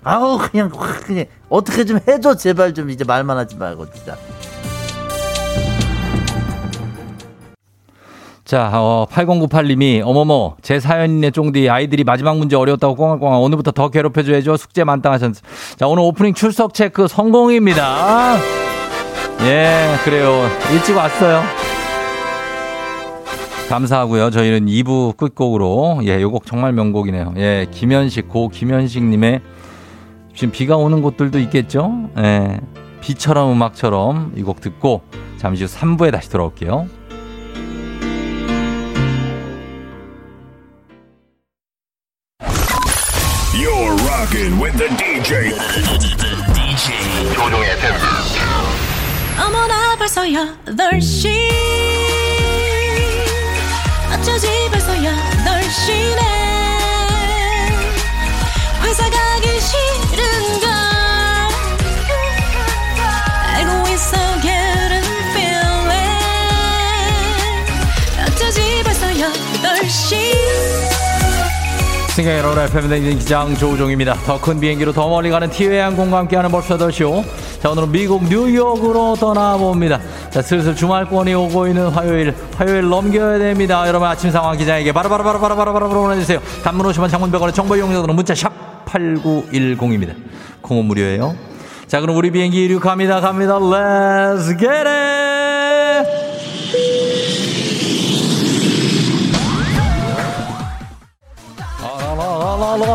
아우, 그냥, 확, 그냥, 어떻게 좀 해줘, 제발 좀, 이제 말만 하지 말고, 진짜. 자, 어, 8098님이, 어머머, 제 사연이네 쫑디, 아이들이 마지막 문제 어려웠다고 꽁알꽁알, 오늘부터 더 괴롭혀줘야죠. 숙제 많다 하셨 자, 오늘 오프닝 출석 체크 성공입니다. 예, 그래요. 일찍 왔어요. 감사하고요. 저희는 2부 끝곡으로 예, 요곡 정말 명곡이네요. 예, 김현식 고 김현식 님의 지금 비가 오는 곳들도 있겠죠? 예. 비처럼 음악처럼 이 곡 듣고 잠시 후 3부에 다시 돌아올게요. You're rocking with the DJ. DJ 조종의 FM. 어머나 벌써 8시 어쩌지 벌써 8시네 회사 가기 싫은 걸 알고 있어 getting feeling 어쩌지 벌써 8시 승객 여러분, FM 댕진 기장 조우종입니다. 더 큰 비행기로 더 멀리 가는 티웨이 항공과 함께하는 벌써 8시오. 자, 오늘은 미국 뉴욕으로 떠나봅니다. 자, 슬슬 주말권이 오고 있는 화요일, 화요일 넘겨야 됩니다. 여러분 아침 상황 기자에게 바로바로바로바로바로바로 보내주세요. 단문 50원 장문병원의 정보 이용료들은 문자 샵 8910입니다. 공은 무료예요. 자, 그럼 우리 비행기 이륙합니다. 갑니다. Let's get it!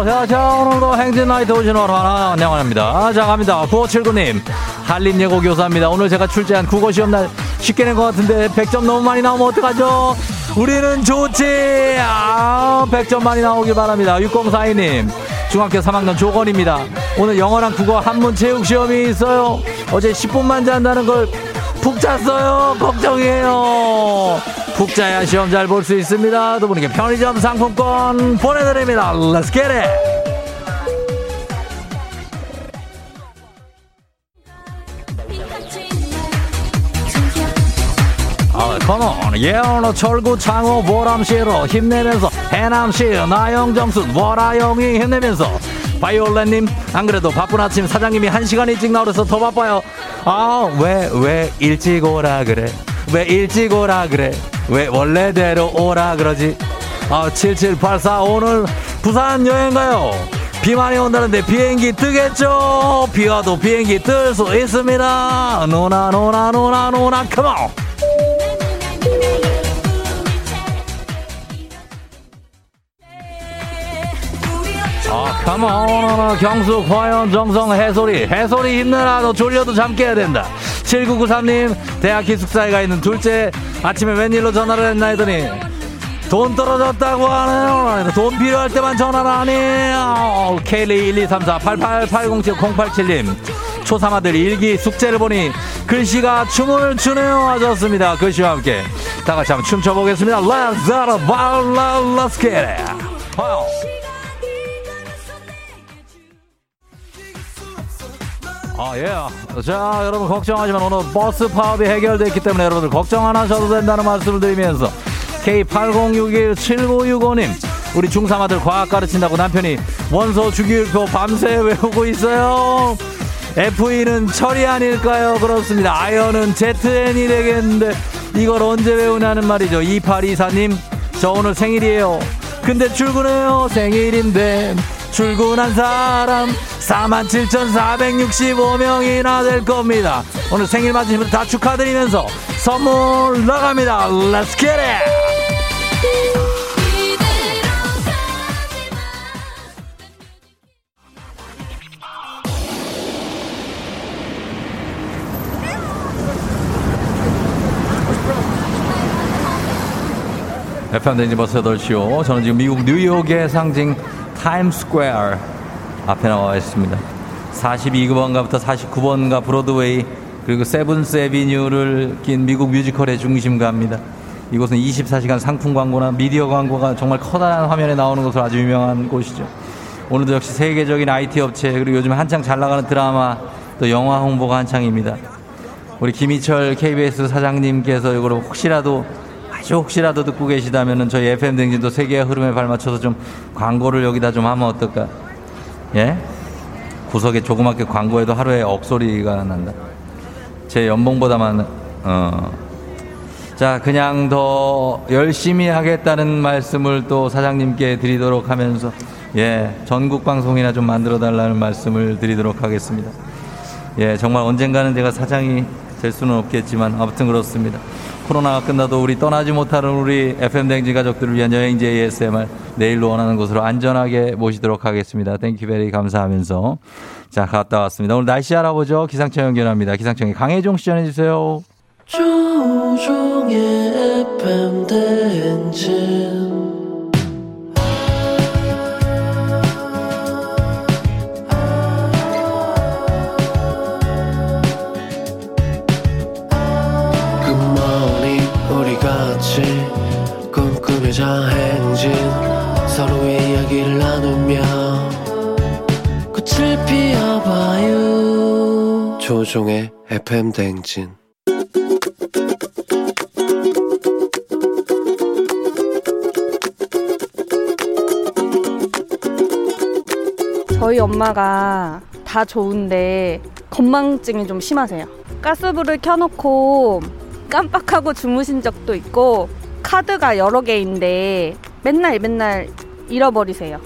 자, 자, 오늘도 행진 나이트 오신 여러분 환영합니다. 자, 갑니다. 9579님. 한림 예고 교사입니다. 오늘 제가 출제한 국어 시험 날 쉽게 낸 것 같은데 100점 너무 많이 나오면 어떡하죠? 우리는 좋지! 아, 100점 많이 나오길 바랍니다. 6042님. 중학교 3학년 조건입니다. 오늘 영어랑 국어 한문 체육 시험이 있어요. 어제 10분만 잔다는 걸 푹 잤어요. 걱정이에요. 푹 자야 시험 잘 볼 수 있습니다. 두 분에게 편의점 상품권 보내드립니다. Let's get it! 아, 컴온 예언어 철구 창호 보람씨로 힘내면서 해남시 나영정순 월아영이 힘내면서 바이올렛님 안 그래도 바쁜 아침 사장님이 한 시간 일찍 나오래서 더 바빠요 아 왜 왜 일찍 오라 그래 왜 일찍 오라 그래 왜 원래대로 오라 그러지 아 7784 오늘 부산 여행 가요 비 많이 온다는데 비행기 뜨겠죠 비 와도 비행기 뜰 수 있습니다 누나 누나 누나 누나 컴온 아, 컴온, 경숙, 화연, 정성, 해소리. 해소리 힘내라. 너 졸려도 잠 깨야 된다. 7993님, 대학 기숙사에 가 있는 둘째, 아침에 웬일로 전화를 했나 했더니, 돈 떨어졌다고 하네요. 돈 필요할 때만 전화를 하네요. K1 2 3 4 8 8 8 0 7 0 8 7님. 초3아들 일기 숙제를 보니 글씨가 춤을 추네요 하셨습니다. 글씨와 함께 다 같이 한번 춤춰보겠습니다. Let's it, let's get it. 아, 예. 자, 여러분 걱정하지만 오늘 버스 파업이 해결됐 기 때문에 여러분들 걱정 안 하셔도 된다는 말씀을 드리면서 K80617965님 우리 중3 아들 과학 가르친다고 남편이 원소 주기율표 밤새 외우고 있어요. FE는 철이 아닐까요? 그렇습니다. 아연은 ZN이 되겠는데 이걸 언제 외우냐는 말이죠. 2824님 저 오늘 생일이에요. 근데 출근해요. 생일인데 출근한 사람 47,465명이나 될 겁니다. 오늘 생일 맞으신 분들 다 축하드리면서 선물 나갑니다. Let's get it! FM 댕지 버스 8시요. 저는 지금 미국 뉴욕의 상징 타임스퀘어 앞에 나와 있습니다. 42번가부터 49번가 브로드웨이 그리고 Seventh Avenue를 낀 미국 뮤지컬의 중심가입니다. 이곳은 24시간 상품 광고나 미디어 광고가 정말 커다란 화면에 나오는 것으로 아주 유명한 곳이죠. 오늘도 역시 세계적인 IT 업체 그리고 요즘 한창 잘 나가는 드라마 또 영화 홍보가 한창입니다. 우리 김희철 KBS 사장님께서 이걸 혹시라도 아주 혹시라도 듣고 계시다면은 저희 FM 댕진도 세계의 흐름에 발맞춰서 좀 광고를 여기다 좀 하면 어떨까? 예? 구석에 조그맣게 광고에도 하루에 억소리가 난다. 제 연봉보다만 어. 자, 그냥 더 열심히 하겠다는 말씀을 또 사장님께 드리도록 하면서 예, 전국 방송이나 좀 만들어 달라는 말씀을 드리도록 하겠습니다. 예, 정말 언젠가는 제가 사장이 될 수는 없겠지만 아무튼 그렇습니다. 코로나가 끝나도 우리 떠나지 못하는 우리 FM 댕지 가족들을 위한 여행지 ASMR 내일로 원하는 곳으로 안전하게 모시도록 하겠습니다. thank you very 감사하면서 자 갔다 왔습니다. 오늘 날씨 알아보죠. 기상청 연결합니다. 기상청에 강혜종 씨 전해주세요. 조우종의 FM 대행진 행진 서로의 이야기를 나누며 꽃을 피워봐요 조종의 FM 대행진 저희 엄마가 다 좋은데 건망증이 좀 심하세요. 가스불을 켜놓고 깜빡하고 주무신 적도 있고 카드가 여러 개인데 맨날 맨날 잃어버리세요.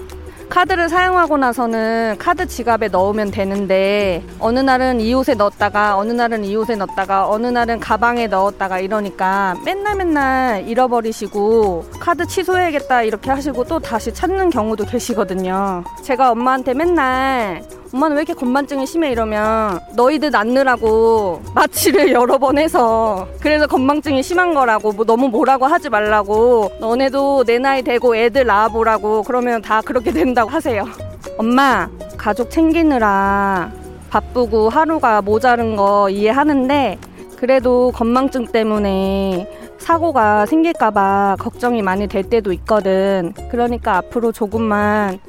카드를 사용하고 나서는 카드 지갑에 넣으면 되는데 어느 날은 이 옷에 넣었다가 어느 날은 이 옷에 넣었다가 어느 날은 가방에 넣었다가 이러니까 맨날 맨날 잃어버리시고 카드 취소해야겠다 이렇게 하시고 또 다시 찾는 경우도 계시거든요. 제가 엄마한테 맨날 엄마는 왜 이렇게 건반증이 심해 이러면 너희들 낳느라고 마취를 *laughs* 여러 번 해서 그래서 건망증이 심한 거라고 뭐 너무 뭐라고 하지 말라고 너네도 내 나이 되고 애들 낳아보라고 그러면 다 그렇게 된다고 하세요. 엄마 가족 챙기느라 바쁘고 하루가 모자른 거 이해하는데 그래도 건망증 때문에 사고가 생길까봐 걱정이 많이 될 때도 있거든. 그러니까 앞으로 조금만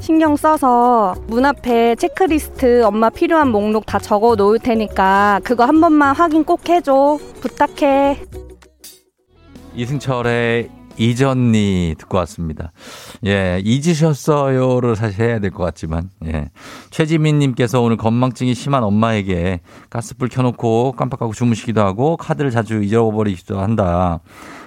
신경 써서 문 앞에 체크리스트 엄마 필요한 목록 다 적어 놓을 테니까 그거 한 번만 확인 꼭 해줘. 부탁해. 이승철의 이전니 듣고 왔습니다. 예, 잊으셨어요를 사실 해야 될 것 같지만, 예. 최지민 님께서 오늘 건망증이 심한 엄마에게 가스불 켜놓고 깜빡하고 주무시기도 하고 카드를 자주 잊어버리기도 한다.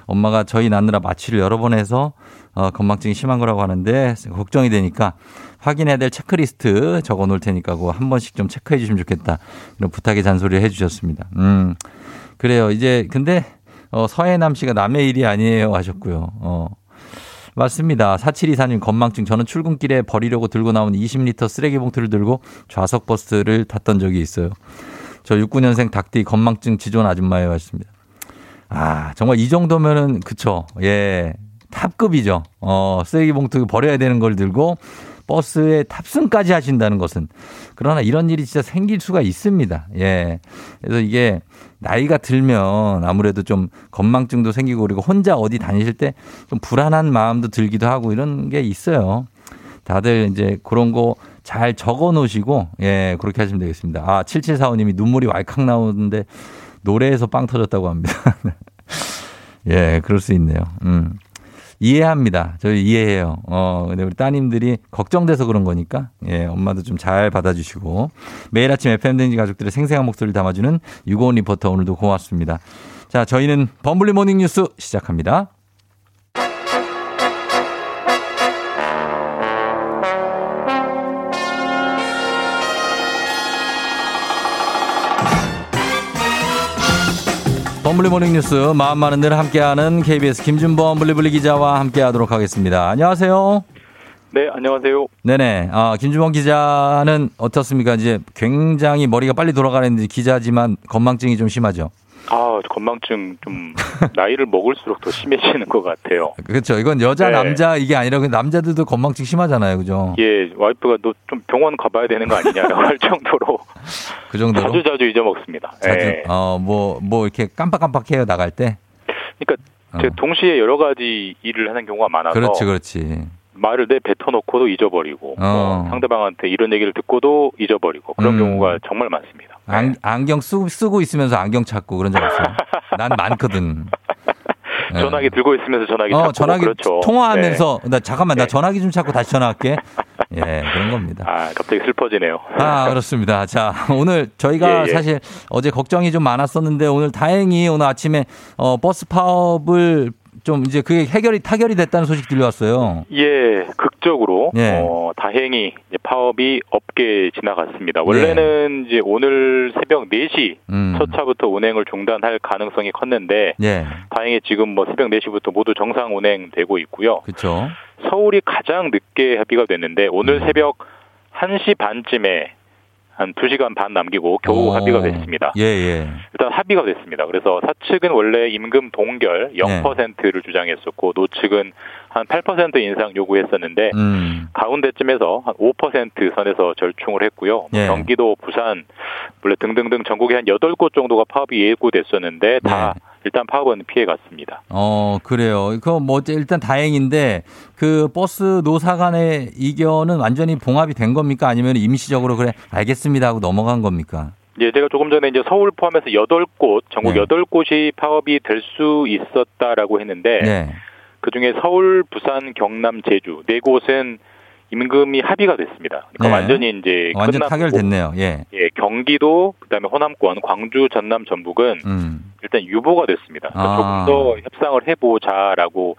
엄마가 저희 낳느라 마취를 여러 번 해서 어, 건망증이 심한 거라고 하는데 걱정이 되니까 확인해야 될 체크리스트 적어 놓을 테니까 그거 한 번씩 좀 체크해 주시면 좋겠다. 이런 부탁의 잔소리를 해 주셨습니다. 음, 그래요. 이제 근데 어, 서해남 씨가 남의 일이 아니에요 하셨고요. 어. 맞습니다. 4724님 건망증. 저는 출근길에 버리려고 들고 나온 20리터 쓰레기 봉투를 들고 좌석 버스를 탔던 적이 있어요. 저 69년생 닭띠 건망증 지존 아줌마예요 하셨습니다. 아, 정말 이 정도면은 그쵸. 예. 탑급이죠. 어, 쓰레기 봉투 버려야 되는 걸 들고 버스에 탑승까지 하신다는 것은 그러나 이런 일이 진짜 생길 수가 있습니다. 예. 그래서 이게 나이가 들면 아무래도 좀 건망증도 생기고 그리고 혼자 어디 다니실 때 좀 불안한 마음도 들기도 하고 이런 게 있어요. 다들 이제 그런 거 잘 적어 놓으시고 예, 그렇게 하시면 되겠습니다. 아, 7745 님이 눈물이 왈칵 나오는데 노래에서 빵 터졌다고 합니다. *laughs* 예, 그럴 수 있네요. 음. 이해합니다. 저희 이해해요. 어, 근데 우리 따님들이 걱정돼서 그런 거니까, 예, 엄마도 좀 잘 받아주시고, 매일 아침 FM댕지 가족들의 생생한 목소리를 담아주는 유고원 리포터 오늘도 고맙습니다. 자, 저희는 범블리 모닝 뉴스 시작합니다. 범블리 모닝 뉴스 마음만은 늘 함께하는 KBS 김준범 블리블리 기자와 함께하도록 하겠습니다. 안녕하세요. 네, 안녕하세요. 네네. 아, 김준범 기자는 어떻습니까? 이제 굉장히 머리가 빨리 돌아가는 기자지만 건망증이 좀 심하죠. 아, 건망증 좀 *laughs* 나이를 먹을수록 더 심해지는 것 같아요. 그렇죠. 이건 여자 네. 남자 이게 아니라 그 남자들도 건망증 심하잖아요. 그죠? 예, 와이프가 너 좀 병원 가봐야 되는 거 아니냐고 *laughs* 할 정도로 그 정도로. 자주 자주 잊어먹습니다. 자주 예. 어, 뭐, 뭐 이렇게 깜빡깜빡해요, 나갈 때. 그러니까 제가 동시에 여러 가지 일을 하는 경우가 많아서 어. 그렇지, 그렇지. 말을 내 뱉어놓고도 잊어버리고 어. 뭐 상대방한테 이런 얘기를 듣고도 잊어버리고 그런 음. 경우가 정말 많습니다. 안, 안경 쓰고, 쓰고 있으면서 안경 찾고 그런 적 없어요? 난 많거든. *laughs* 네. 전화기 들고 있으면서 전화기 어, 찾고 전화기 그렇죠. 통화하면서 네. 나 잠깐만 나 전화기 좀 찾고 다시 전화할게. *laughs* 예, 그런 겁니다. 아, 갑자기 슬퍼지네요. 아, 그렇습니다. 자, 오늘 저희가 예, 예. 사실 어제 걱정이 좀 많았었는데 오늘 다행히 오늘 아침에 어, 버스 파업을 좀 이제 그게 해결이 타결이 됐다는 소식 들려왔어요. 예, 극 극적으로 예. 어, 다행히 파업이 없게 지나갔습니다. 원래는 이제 오늘 새벽 4시 음. 첫 차부터 운행을 중단할 가능성이 컸는데 예. 다행히 지금 뭐 새벽 4시부터 모두 정상 운행되고 있고요. 그렇죠. 서울이 가장 늦게 합의가 됐는데 음. 오늘 새벽 1시 반쯤에 한 2시간 반 남기고 겨우 오. 합의가 됐습니다. 예, 예. 일단 합의가 됐습니다. 그래서 사측은 원래 임금 동결 네. 0%를 주장했었고 노측은 한 8% 인상 요구했었는데 음. 가운데쯤에서 한 5% 선에서 절충을 했고요. 예. 경기도, 부산, 원래 등등등 전국에 한 8곳 정도가 파업이 예고됐었는데 다 네. 일단 파업은 피해 갔습니다. 어, 그래요. 그거 뭐 일단 다행인데 그 버스 노사 간의 이견은 완전히 봉합이 된 겁니까? 아니면 임시적으로 그래 알겠습니다 하고 넘어간 겁니까? 예, 제가 조금 전에 이제 서울 포함해서 8곳, 전국 네. 8곳이 파업이 될 수 있었다라고 했는데 네. 그 중에 서울, 부산, 경남, 제주 네 곳은 임금이 합의가 됐습니다. 그러니까 네. 완전히 이제 완전 끝났고, 타결됐네요. 예. 예, 경기도 그다음에 호남권, 광주, 전남, 전북은 음. 일단 유보가 됐습니다. 그러니까 아. 조금 더 협상을 해보자라고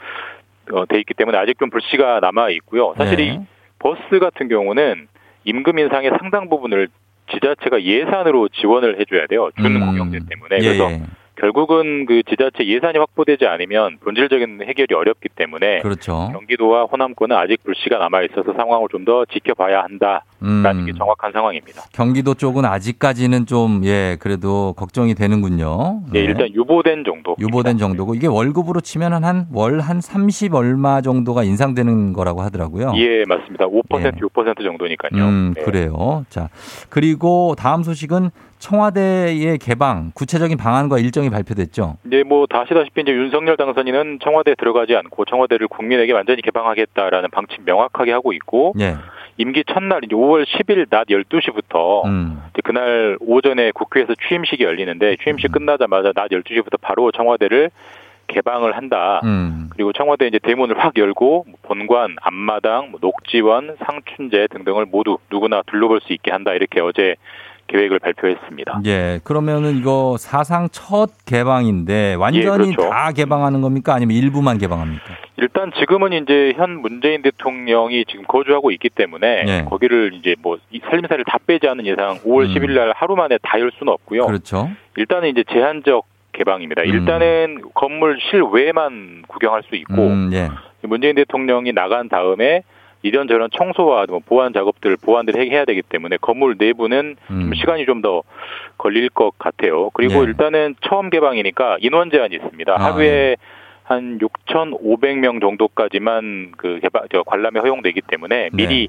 어, 돼 있기 때문에 아직 좀 불씨가 남아 있고요. 사실 네. 이 버스 같은 경우는 임금 인상의 상당 부분을 지자체가 예산으로 지원을 해줘야 돼요. 준 음. 공영제 때문에. 예, 그래서 예. 결국은 그 지자체 예산이 확보되지 않으면 본질적인 해결이 어렵기 때문에 그렇죠. 경기도와 호남권은 아직 불씨가 남아 있어서 상황을 좀 더 지켜봐야 한다라는 음. 게 정확한 상황입니다. 경기도 쪽은 아직까지는 좀 예, 그래도 걱정이 되는군요. 예, 네. 일단 유보된 정도. 유보된 정도고 이게 월급으로 치면 한 월 한 30 얼마 정도가 인상되는 거라고 하더라고요. 예, 맞습니다. 5% 예. 6% 정도니까요. 음, 네. 그래요. 자, 그리고 다음 소식은 청와대의 개방 구체적인 방안과 일정이 발표됐죠. 이제 뭐다 아시다시피 이제 윤석열 당선인은 청와대에 들어가지 않고 청와대를 국민에게 완전히 개방하겠다라는 방침 명확하게 하고 있고 예. 임기 첫날 이제 5월 10일 낮 12시부터 음. 그날 오전에 국회에서 취임식이 열리는데 취임식 끝나자마자 낮 12시부터 바로 청와대를 개방을 한다. 음. 그리고 청와대 이제 대문을 확 열고 뭐 본관, 앞마당, 뭐 녹지원, 상춘제 등등을 모두 누구나 둘러볼 수 있게 한다. 이렇게 어제 계획을 발표했습니다. 예. 그러면은 이거 사상 첫 개방인데 완전히 예, 그렇죠. 다 개방하는 겁니까? 아니면 일부만 개방합니까? 일단 지금은 이제 현 문재인 대통령이 지금 거주하고 있기 때문에 네. 거기를 이제 뭐이 살림살이를 다 빼지 않은 이상 5월 음. 10일 날 하루 만에 다 열 수는 없고요. 그렇죠. 일단은 이제 제한적 개방입니다. 음. 일단은 건물 실외만 구경할 수 있고 음, 예. 문재인 대통령이 나간 다음에 이런저런 청소와 뭐 보안 작업들 보완들 해야 되기 때문에 건물 내부는 좀 음. 시간이 좀 더 걸릴 것 같아요. 그리고 예. 일단은 처음 개방이니까 인원 제한이 있습니다. 아, 하루에 한 6,500명 정도까지만 그 개방 저 관람이 허용되기 때문에 미리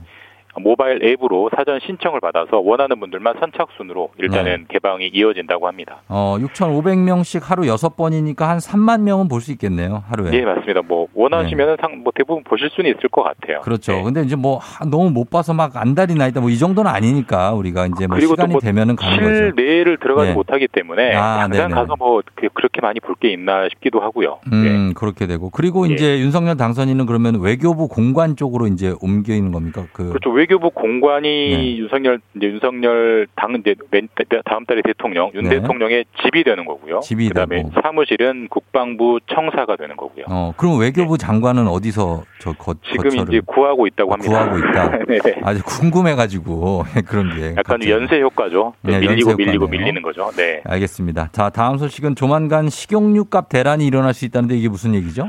모바일 앱으로 사전 신청을 받아서 원하는 분들만 선착순으로 일단은 개방이 이어진다고 합니다. 어, 6,500명씩 하루 6번이니까 한 3만 명은 볼 수 있겠네요. 하루에. 예, 맞습니다. 뭐 원하시면은 상, 뭐 대부분 보실 수는 있을 것 같아요. 네. 그렇죠. 근데 이제 뭐 하, 너무 못 봐서 막 안달이 나 있다 뭐 이 정도는 아니니까 우리가 이제 뭐 그리고 또 시간이 뭐 되면은 가는 거죠. 실내를 들어가지 네. 못하기 때문에 아, 당장 네네. 가서 뭐 그- 그렇게 많이 볼 게 있나 싶기도 하고요. 음, 그렇게 되고. 그리고 예. 이제 윤석열 당선인은 그러면 외교부 공관 쪽으로 이제 옮겨 있는 겁니까? 그 그렇죠. 외교부 공관이 네. 윤석열 이제 윤석열 당 이제 맨- 다음 달에 대통령 윤 네. 대통령의 집이 되는 거고요. 집이 그다음에 되고. 사무실은 국방부 청사가 되는 거고요. 어, 그럼 외교부 장관은 어디서 저 거, 지금 거처를 이제 구하고 있다고 합니다. 구하고 있다. *laughs* 네. 아주 궁금해가지고 *laughs* 그런 게. 약간 갑자기. 연쇄 효과죠. 네, 밀리고 연쇄 밀리고. 밀리는 거죠. 네. 알겠습니다. 자, 다음 소식은 조만간 식용유 값 대란이 일어날 수 있다는데 이게 무슨 얘기죠?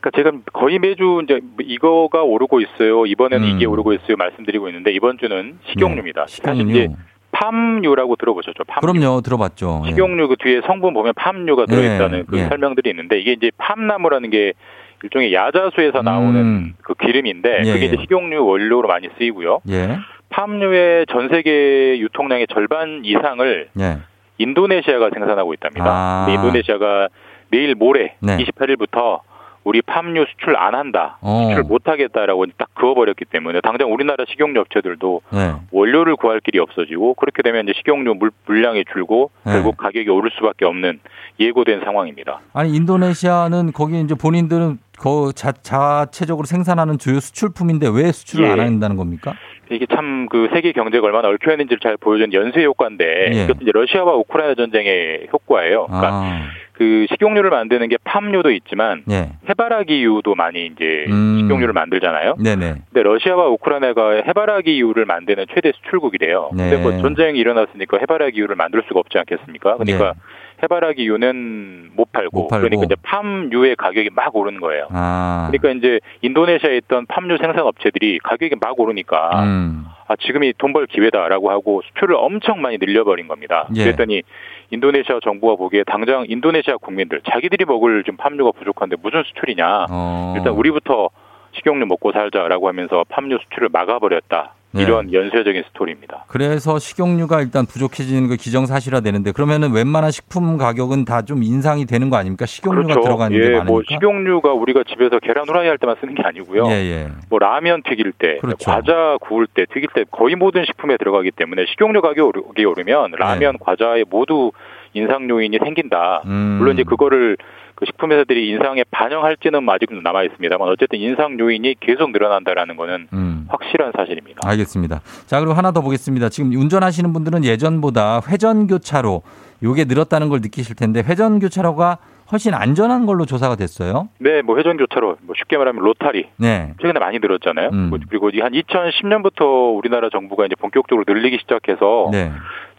그러니까 제가 거의 매주 이제 이거가 오르고 있어요. 이번에는 음. 이게 오르고 있어요. 말씀드리고 있는데 이번 주는 식용유입니다. 네, 사실 식용유. 이제 팜유라고 들어보셨죠? 팜유. 그럼요, 들어봤죠. 예. 식용유 그 뒤에 성분 보면 팜유가 들어있다는 예, 그 예. 설명들이 있는데 이게 이제 팜나무라는 게 일종의 야자수에서 나오는 음. 그 기름인데 예, 그게 이제 예. 식용유 원료로 많이 쓰이고요. 예. 팜유의 전 세계 유통량의 절반 이상을 예. 인도네시아가 생산하고 있답니다. 아. 인도네시아가 내일 모레 네. 28일부터 우리 팜유 수출 안 한다, 어. 수출 못 하겠다라고 딱 그어버렸기 때문에 당장 우리나라 식용유 업체들도 네. 원료를 구할 길이 없어지고 그렇게 되면 이제 식용유 물, 물량이 줄고 네. 결국 가격이 오를 수밖에 없는 예고된 상황입니다. 아니 인도네시아는 거기 이제 본인들은 그 자, 자체적으로 생산하는 주요 수출품인데 왜 수출을 예. 안 한다는 겁니까? 이게 참 그 세계 경제가 얼마나 얽혀 있는지를 잘 보여준 연쇄 효과인데 예. 이것도 이제 러시아와 우크라이나 전쟁의 효과예요. 그러니까 아, 그 식용유를 만드는 게 팜유도 있지만 예. 해바라기유도 많이 이제 음. 식용유를 만들잖아요. 네네. 근데 러시아와 우크라이나가 해바라기유를 만드는 최대 수출국이래요. 네. 근데 뭐 전쟁이 일어났으니까 해바라기유를 만들 수가 없지 않겠습니까? 그러니까 네. 해바라기유는 못 팔고, 못 팔고. 그러니까 이제 팜유의 가격이 막 오르는 거예요. 아. 그러니까 이제 인도네시아에 있던 팜유 생산 업체들이 가격이 막 오르니까 음. 아 지금이 돈 벌 기회다라고 하고 수출을 엄청 많이 늘려버린 겁니다. 예. 그랬더니 인도네시아 정부가 보기에 당장 인도네시아 국민들 자기들이 먹을 좀 팜유가 부족한데 무슨 수출이냐. 어. 일단 우리부터 식용유 먹고 살자라고 하면서 팜유 수출을 막아버렸다. 네. 이런 연쇄적인 스토리입니다. 그래서 식용유가 일단 부족해지는 거 기정사실화 되는데 그러면은 웬만한 식품 가격은 다 좀 인상이 되는 거 아닙니까? 식용유가 들어가는 게 예, 많으니까. 뭐 식용유가 우리가 집에서 계란 후라이 할 때만 쓰는 게 아니고요. 예, 예. 뭐 라면 튀길 때, 그렇죠. 과자 구울 때, 튀길 때 거의 모든 식품에 들어가기 때문에 식용유 가격이 오르면 라면, 과자에 모두 인상 요인이 생긴다. 네. 음. 물론 이제 그거를 그 식품 회사들이 인상에 반영할지는 아직 남아 있습니다만 어쨌든 인상 요인이 계속 늘어난다라는 거는 음. 확실한 사실입니다. 알겠습니다. 자, 그리고 하나 더 보겠습니다. 지금 운전하시는 분들은 예전보다 회전 교차로 요게 늘었다는 걸 느끼실 텐데 회전 교차로가 훨씬 안전한 걸로 조사가 됐어요. 네, 뭐 회전 교차로 뭐 쉽게 말하면 로타리 네. 최근에 많이 늘었잖아요. 음. 그리고 한 2010년부터 우리나라 정부가 이제 본격적으로 늘리기 시작해서 네.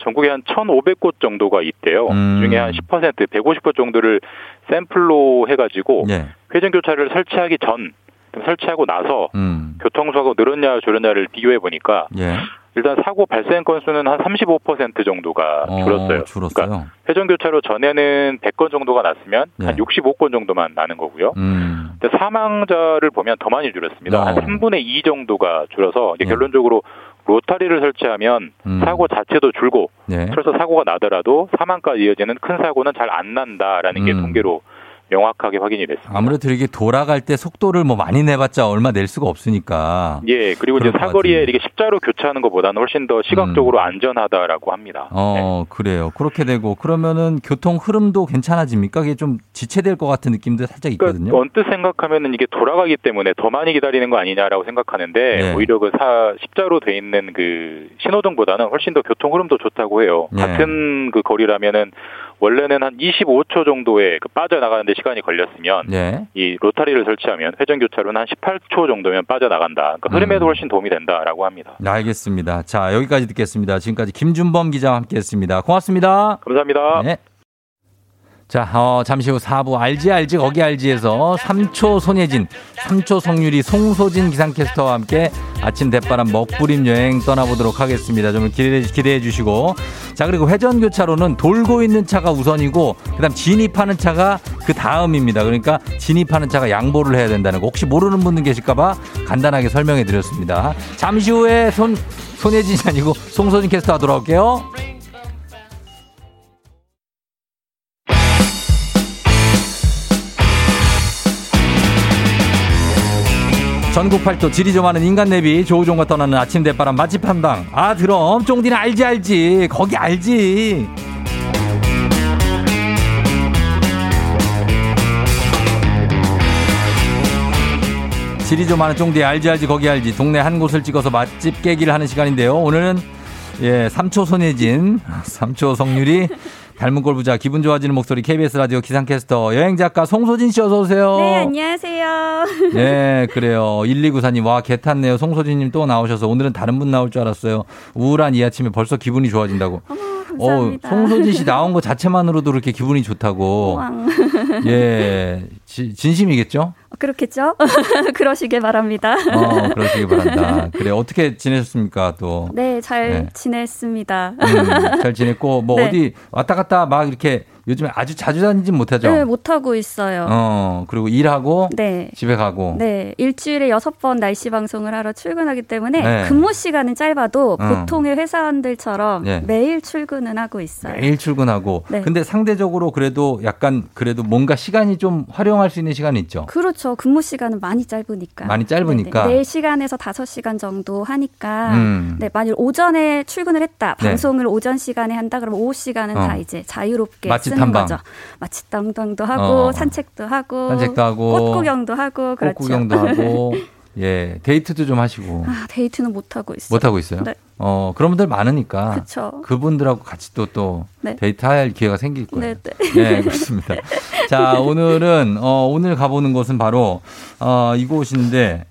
전국에 한 1,500곳 정도가 있대요. 음. 중에 한 10%, 150곳 정도를 샘플로 해가지고 네. 회전 교차를 설치하기 전, 설치하고 나서 음. 교통수가 늘었냐 줄었냐를 비교해 보니까 예. 일단 사고 발생 건수는 한 35% 정도가 어, 줄었어요. 줄었어요. 그러니까 회전 교차로 전에는 100건 정도가 났으면 한 네. 65건 정도만 나는 거고요. 음. 근데 사망자를 보면 더 많이 줄었습니다. 어. 한 3분의 2 정도가 줄어서 이제 네. 결론적으로 로타리를 설치하면 음. 사고 자체도 줄고 네. 그래서 사고가 나더라도 사망까지 이어지는 큰 사고는 잘 안 난다라는 게 음. 통계로 명확하게 확인이 됐습니다. 아무래도 이게 돌아갈 때 속도를 뭐 많이 내봤자 얼마 낼 수가 없으니까. 예, 그리고 이제 사거리에. 이렇게 십자로 교차하는 것보다는 훨씬 더 시각적으로 안전하다라고 합니다. 어, 그래요. 그렇게 되고 그러면은 교통 흐름도 괜찮아집니까? 이게 좀 지체될 것 같은 느낌도 살짝 있거든요. 그러니까 언뜻 생각하면은 이게 돌아가기 때문에 더 많이 기다리는 거 아니냐라고 생각하는데 네. 오히려 그 사, 십자로 돼 있는 그 신호등보다는 훨씬 더 교통 흐름도 좋다고 해요. 네. 같은 그 거리라면은 원래는 한 25초 정도의 그 빠져나가는데 시간이 걸렸으면 네. 이 로타리를 설치하면 회전 교차로는 한 18초 정도면 빠져나간다. 그러니까 흐름에도 음. 훨씬 도움이 된다라고 합니다. 네, 알겠습니다. 자, 여기까지 듣겠습니다. 지금까지 김준범 기자와 함께 했습니다. 고맙습니다. 감사합니다. 네. 자, 어, 잠시 후 4부 알지 알지 거기 알지에서 3초 손예진, 3초 성유리 송소진 기상캐스터와 함께 아침 대바람 먹부림 여행 떠나보도록 하겠습니다. 좀 기대해, 기대해 주시고. 자, 그리고 회전 교차로는 돌고 있는 차가 우선이고, 그 다음 진입하는 차가 그 다음입니다. 그러니까 진입하는 차가 양보를 해야 된다는 거. 혹시 모르는 분들 계실까 봐 간단하게 설명해 드렸습니다. 잠시 후에 손, 손예진이 아니고 송소진 캐스터와 돌아올게요. 전국 팔도 지리 좀 하는 인간 내비 조우종과 떠나는 아침 대바람 맛집 한방. 아 그럼. 쫑디는 알지 알지. 거기 알지. 지리 좀 하는 쫑디 알지 알지. 거기 알지. 동네 한 곳을 찍어서 맛집 깨기를 하는 시간인데요. 오늘은 예 3초 손예진 *laughs* 3초 성률이 닮은 꼴 부자 기분 좋아지는 목소리 KBS 라디오 기상캐스터 여행 작가 송소진 씨 어서 오세요. 네, 안녕하세요. *laughs* 네, 그래요. 1294님, 와, 개 탔네요. 송소진님 또 나오셔서 오늘은 다른 분 나올 줄 알았어요. 우울한 이 아침에 벌써 기분이 좋아진다고. 감사합니다. 어, 송소진 씨 나온 것 자체만으로도 그렇게 기분이 좋다고. *laughs* 예, 지- 진심이겠죠? 그렇겠죠? *laughs* 그러시길 바랍니다. 어, 그러시기 바란다. 그래, 어떻게 지내셨습니까, 또? 네, 잘 네. 지냈습니다. 음, 잘 지냈고, 뭐 네. 어디 왔다 갔다 막 이렇게 요즘에 아주 자주 다니진 못하죠? 네, 못하고 있어요. 어, 그리고 일하고 네. 집에 가고. 네, 일주일에 여섯 번 날씨 방송을 하러 출근하기 때문에 네. 근무 시간은 짧아도 어. 보통의 회사원들처럼 네. 매일 출근은 하고 있어요. 매일 출근하고. 네. 근데 상대적으로 그래도 약간 그래도 뭔가 시간이 좀 활용할 수 있는 시간이 있죠. 그렇죠. 근무 시간은 많이 짧으니까. 많이 짧으니까. 네, 4시간에서 5시간 정도 하니까. 음. 네, 만일 오전에 출근을 했다. 네. 방송을 오전 시간에 한다. 그러면 오후 시간은 어. 다 이제 자유롭게 맛집 쓰는 탐방. 거죠. 맛집 담당도 하고 어. 산책도 하고 산책도 하고 꽃 구경도 하고 꽃 그렇죠. 구경도 하고 예, 데이트도 좀 하시고. 아, 데이트는 못 하고 있어요. 못 하고 있어요? 네. 어, 그런 분들 많으니까. 그쵸. 그분들하고 같이 또, 또, 네. 데이트 할 기회가 생길 거예요. 네, 네. 네, 그렇습니다. 자, 오늘은, 어, 오늘 가보는 곳은 바로, 어, 이곳인데,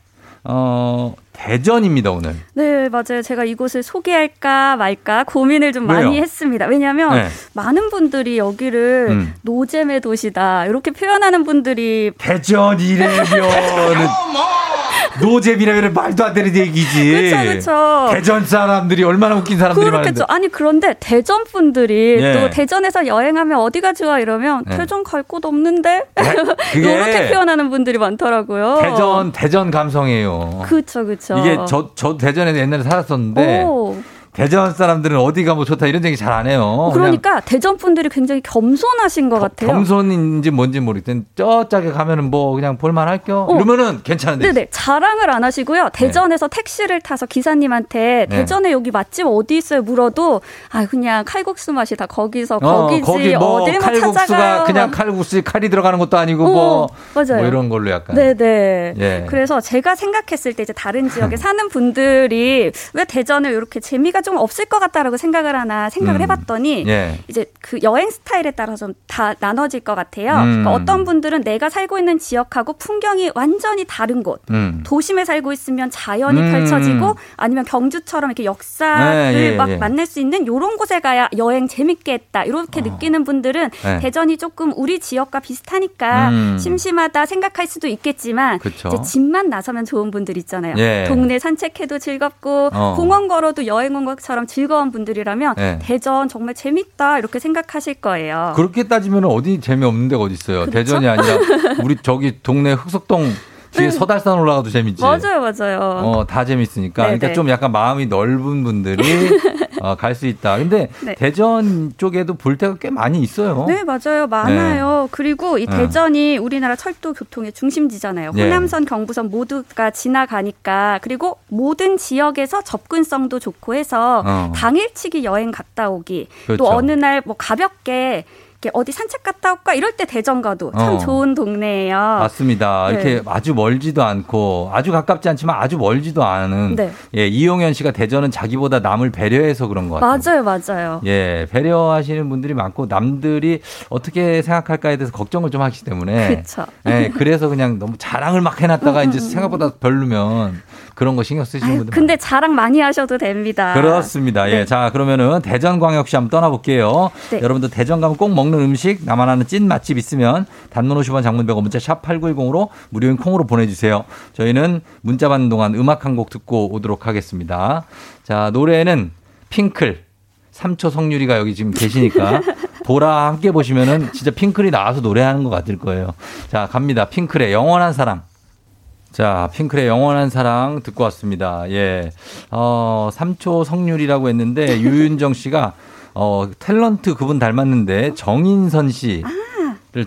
어, 대전입니다, 오늘. 네, 맞아요. 제가 이곳을 소개할까 말까 고민을 좀 많이 왜요? 했습니다. 왜냐하면 네. 많은 분들이 여기를 음. 노잼의 도시다 이렇게 표현하는 분들이 대전이래면은 *laughs* 노잼이라면 말도 안 되는 얘기지. 그쵸, 그쵸. 대전 사람들이 얼마나 웃긴 사람들이 그렇겠죠. 많은데. 아니 그런데 대전 분들이 예. 또 대전에서 여행하면 어디가 좋아 이러면 네. 대전 갈 곳 없는데 *laughs* 이렇게 표현하는 분들이 많더라고요. 대전 대전 감성이에요. 그쵸 그쵸. 이게 저 저 대전에 옛날에 살았었는데 오. 대전 사람들은 어디가 뭐 좋다 이런 얘기 잘 안 해요. 그냥 그러니까 대전 분들이 굉장히 겸손하신 것 같아요. 겸손인지 뭔지 모르겠든 저짝에 가면은 뭐 그냥 볼만 할겨 어. 이러면은 괜찮은데 네네 자랑을 안 하시고요. 대전에서 택시를 타서 기사님한테 네. 대전에 여기 맛집 어디 있어요 물어도 아 그냥 칼국수 맛이 다 거기서 어, 거기지 거기 뭐 어딜 뭐 칼국수가 찾아가요. 그냥 칼국수에 칼이 들어가는 것도 아니고 어, 뭐, 맞아요. 뭐 이런 걸로 약간 네네. 예. 그래서 제가 생각했을 때 이제 다른 지역에 *laughs* 사는 분들이 왜 대전을 이렇게 재미가 좀 없을 것 같다라고 생각을 하나 생각을 음. 해봤더니 예. 이제 그 여행 스타일에 따라 좀 다 나눠질 것 같아요. 음. 그러니까 어떤 분들은 내가 살고 있는 지역하고 풍경이 완전히 다른 곳. 음. 도심에 살고 있으면 자연이 음. 펼쳐지고 아니면 경주처럼 이렇게 역사를 예, 예, 막 예. 만날 수 있는 요런 곳에 가야 여행 재밌게 했다. 이렇게 느끼는 분들은 네. 대전이 조금 우리 지역과 비슷하니까 음. 심심하다 생각할 수도 있겠지만 그쵸. 이제 집만 나서면 좋은 분들 있잖아요. 예. 동네 산책해도 즐겁고 어. 공원 걸어도 여행 온 것처럼 즐거운 분들이라면 예. 대전 정말 재밌다 이렇게 생각하실 거예요. 그렇게 따지면 어디 재미없는 데가 어디 있어요. 그렇죠? 대전이 아니라 우리 저기 동네 흑석동 뒤에 서달산 올라가도 재밌지. 네. 맞아요, 맞아요. 어, 다 재밌으니까. 네네. 그러니까 좀 약간 마음이 넓은 분들이 *laughs* 어, 갈 수 있다. 근데 네. 대전 쪽에도 볼 데가 꽤 많이 있어요. 네, 맞아요. 많아요. 그리고 이 네. 대전이 우리나라 철도 교통의 중심지잖아요. 네. 호남선, 경부선 모두가 지나가니까 그리고 모든 지역에서 접근성도 좋고 해서 어. 당일치기 여행 갔다 오기 그렇죠. 또 어느 날 뭐 가볍게 이렇게 어디 산책 갔다 올까 이럴 때 대전 가도 참 어. 좋은 동네예요. 맞습니다. 네. 이렇게 아주 멀지도 않고 아주 가깝지 않지만 아주 멀지도 않은 네. 예, 이용현 씨가 대전은 자기보다 남을 배려해서 그런 것 같아요. 맞아요, 맞아요. 예, 배려하시는 분들이 많고 남들이 어떻게 생각할까에 대해서 걱정을 좀 하기 때문에 그쵸. 예, 그래서 그냥 너무 자랑을 막 해놨다가 이제 *laughs* 생각보다 별로면 그런 거 신경 쓰시는 분들 근데 자랑 많이 하셔도 됩니다. 그렇습니다. 예. 네. 자, 그러면은 대전광역시 한번 떠나볼게요. 네. 여러분들 대전 가면 꼭 먹는 음식, 나만 아는 찐 맛집 있으면 단문 50원 장문 100원 문자 샵 8910으로 무료인 콩으로 보내주세요. 저희는 문자 받는 동안 음악 한 곡 듣고 오도록 하겠습니다. 자, 노래는 핑클. 삼초 성유리가 여기 지금 계시니까 *laughs* 보라 함께 보시면은 진짜 핑클이 나와서 노래하는 것 같을 거예요. 자, 갑니다. 핑클의 영원한 사랑. 자, 핑클의 영원한 사랑 듣고 왔습니다. 예. 어, 3초 성률이라고 했는데, *laughs* 유윤정 씨가, 어, 탤런트 그분 닮았는데, 정인선 씨를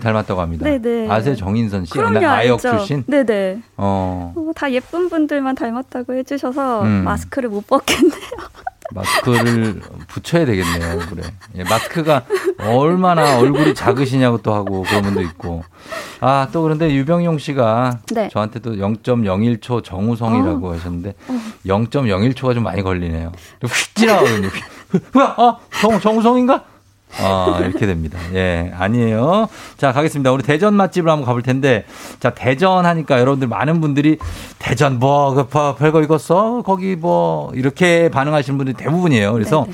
닮았다고 합니다. 네네. 아세요? 정인선 씨? 그럼요, 아역. 출신? 네네. 어, 어, 다 예쁜 분들만 닮았다고 해주셔서 음. 마스크를 못 벗겠네요. *laughs* 마스크를 붙여야 되겠네요. 그래. 예, 마스크가 얼마나 얼굴이 작으시냐고 또 하고 그런 분도 있고. 아, 또 그런데 유병용 씨가 네. 저한테도 0.01초 정우성이라고 하셨는데 0.01초가 좀 많이 걸리네요. 휙 지나가거든요. 아, 정, 정우성인가? 아, 이렇게 됩니다. 예, 아니에요. 자, 가겠습니다. 우리 대전 맛집을 한번 가볼 텐데, 자, 대전 하니까 여러분들 많은 분들이 대전 뭐, 그, 뭐, 별거 익었어? 거기 뭐, 이렇게 반응하시는 분들이 대부분이에요. 그래서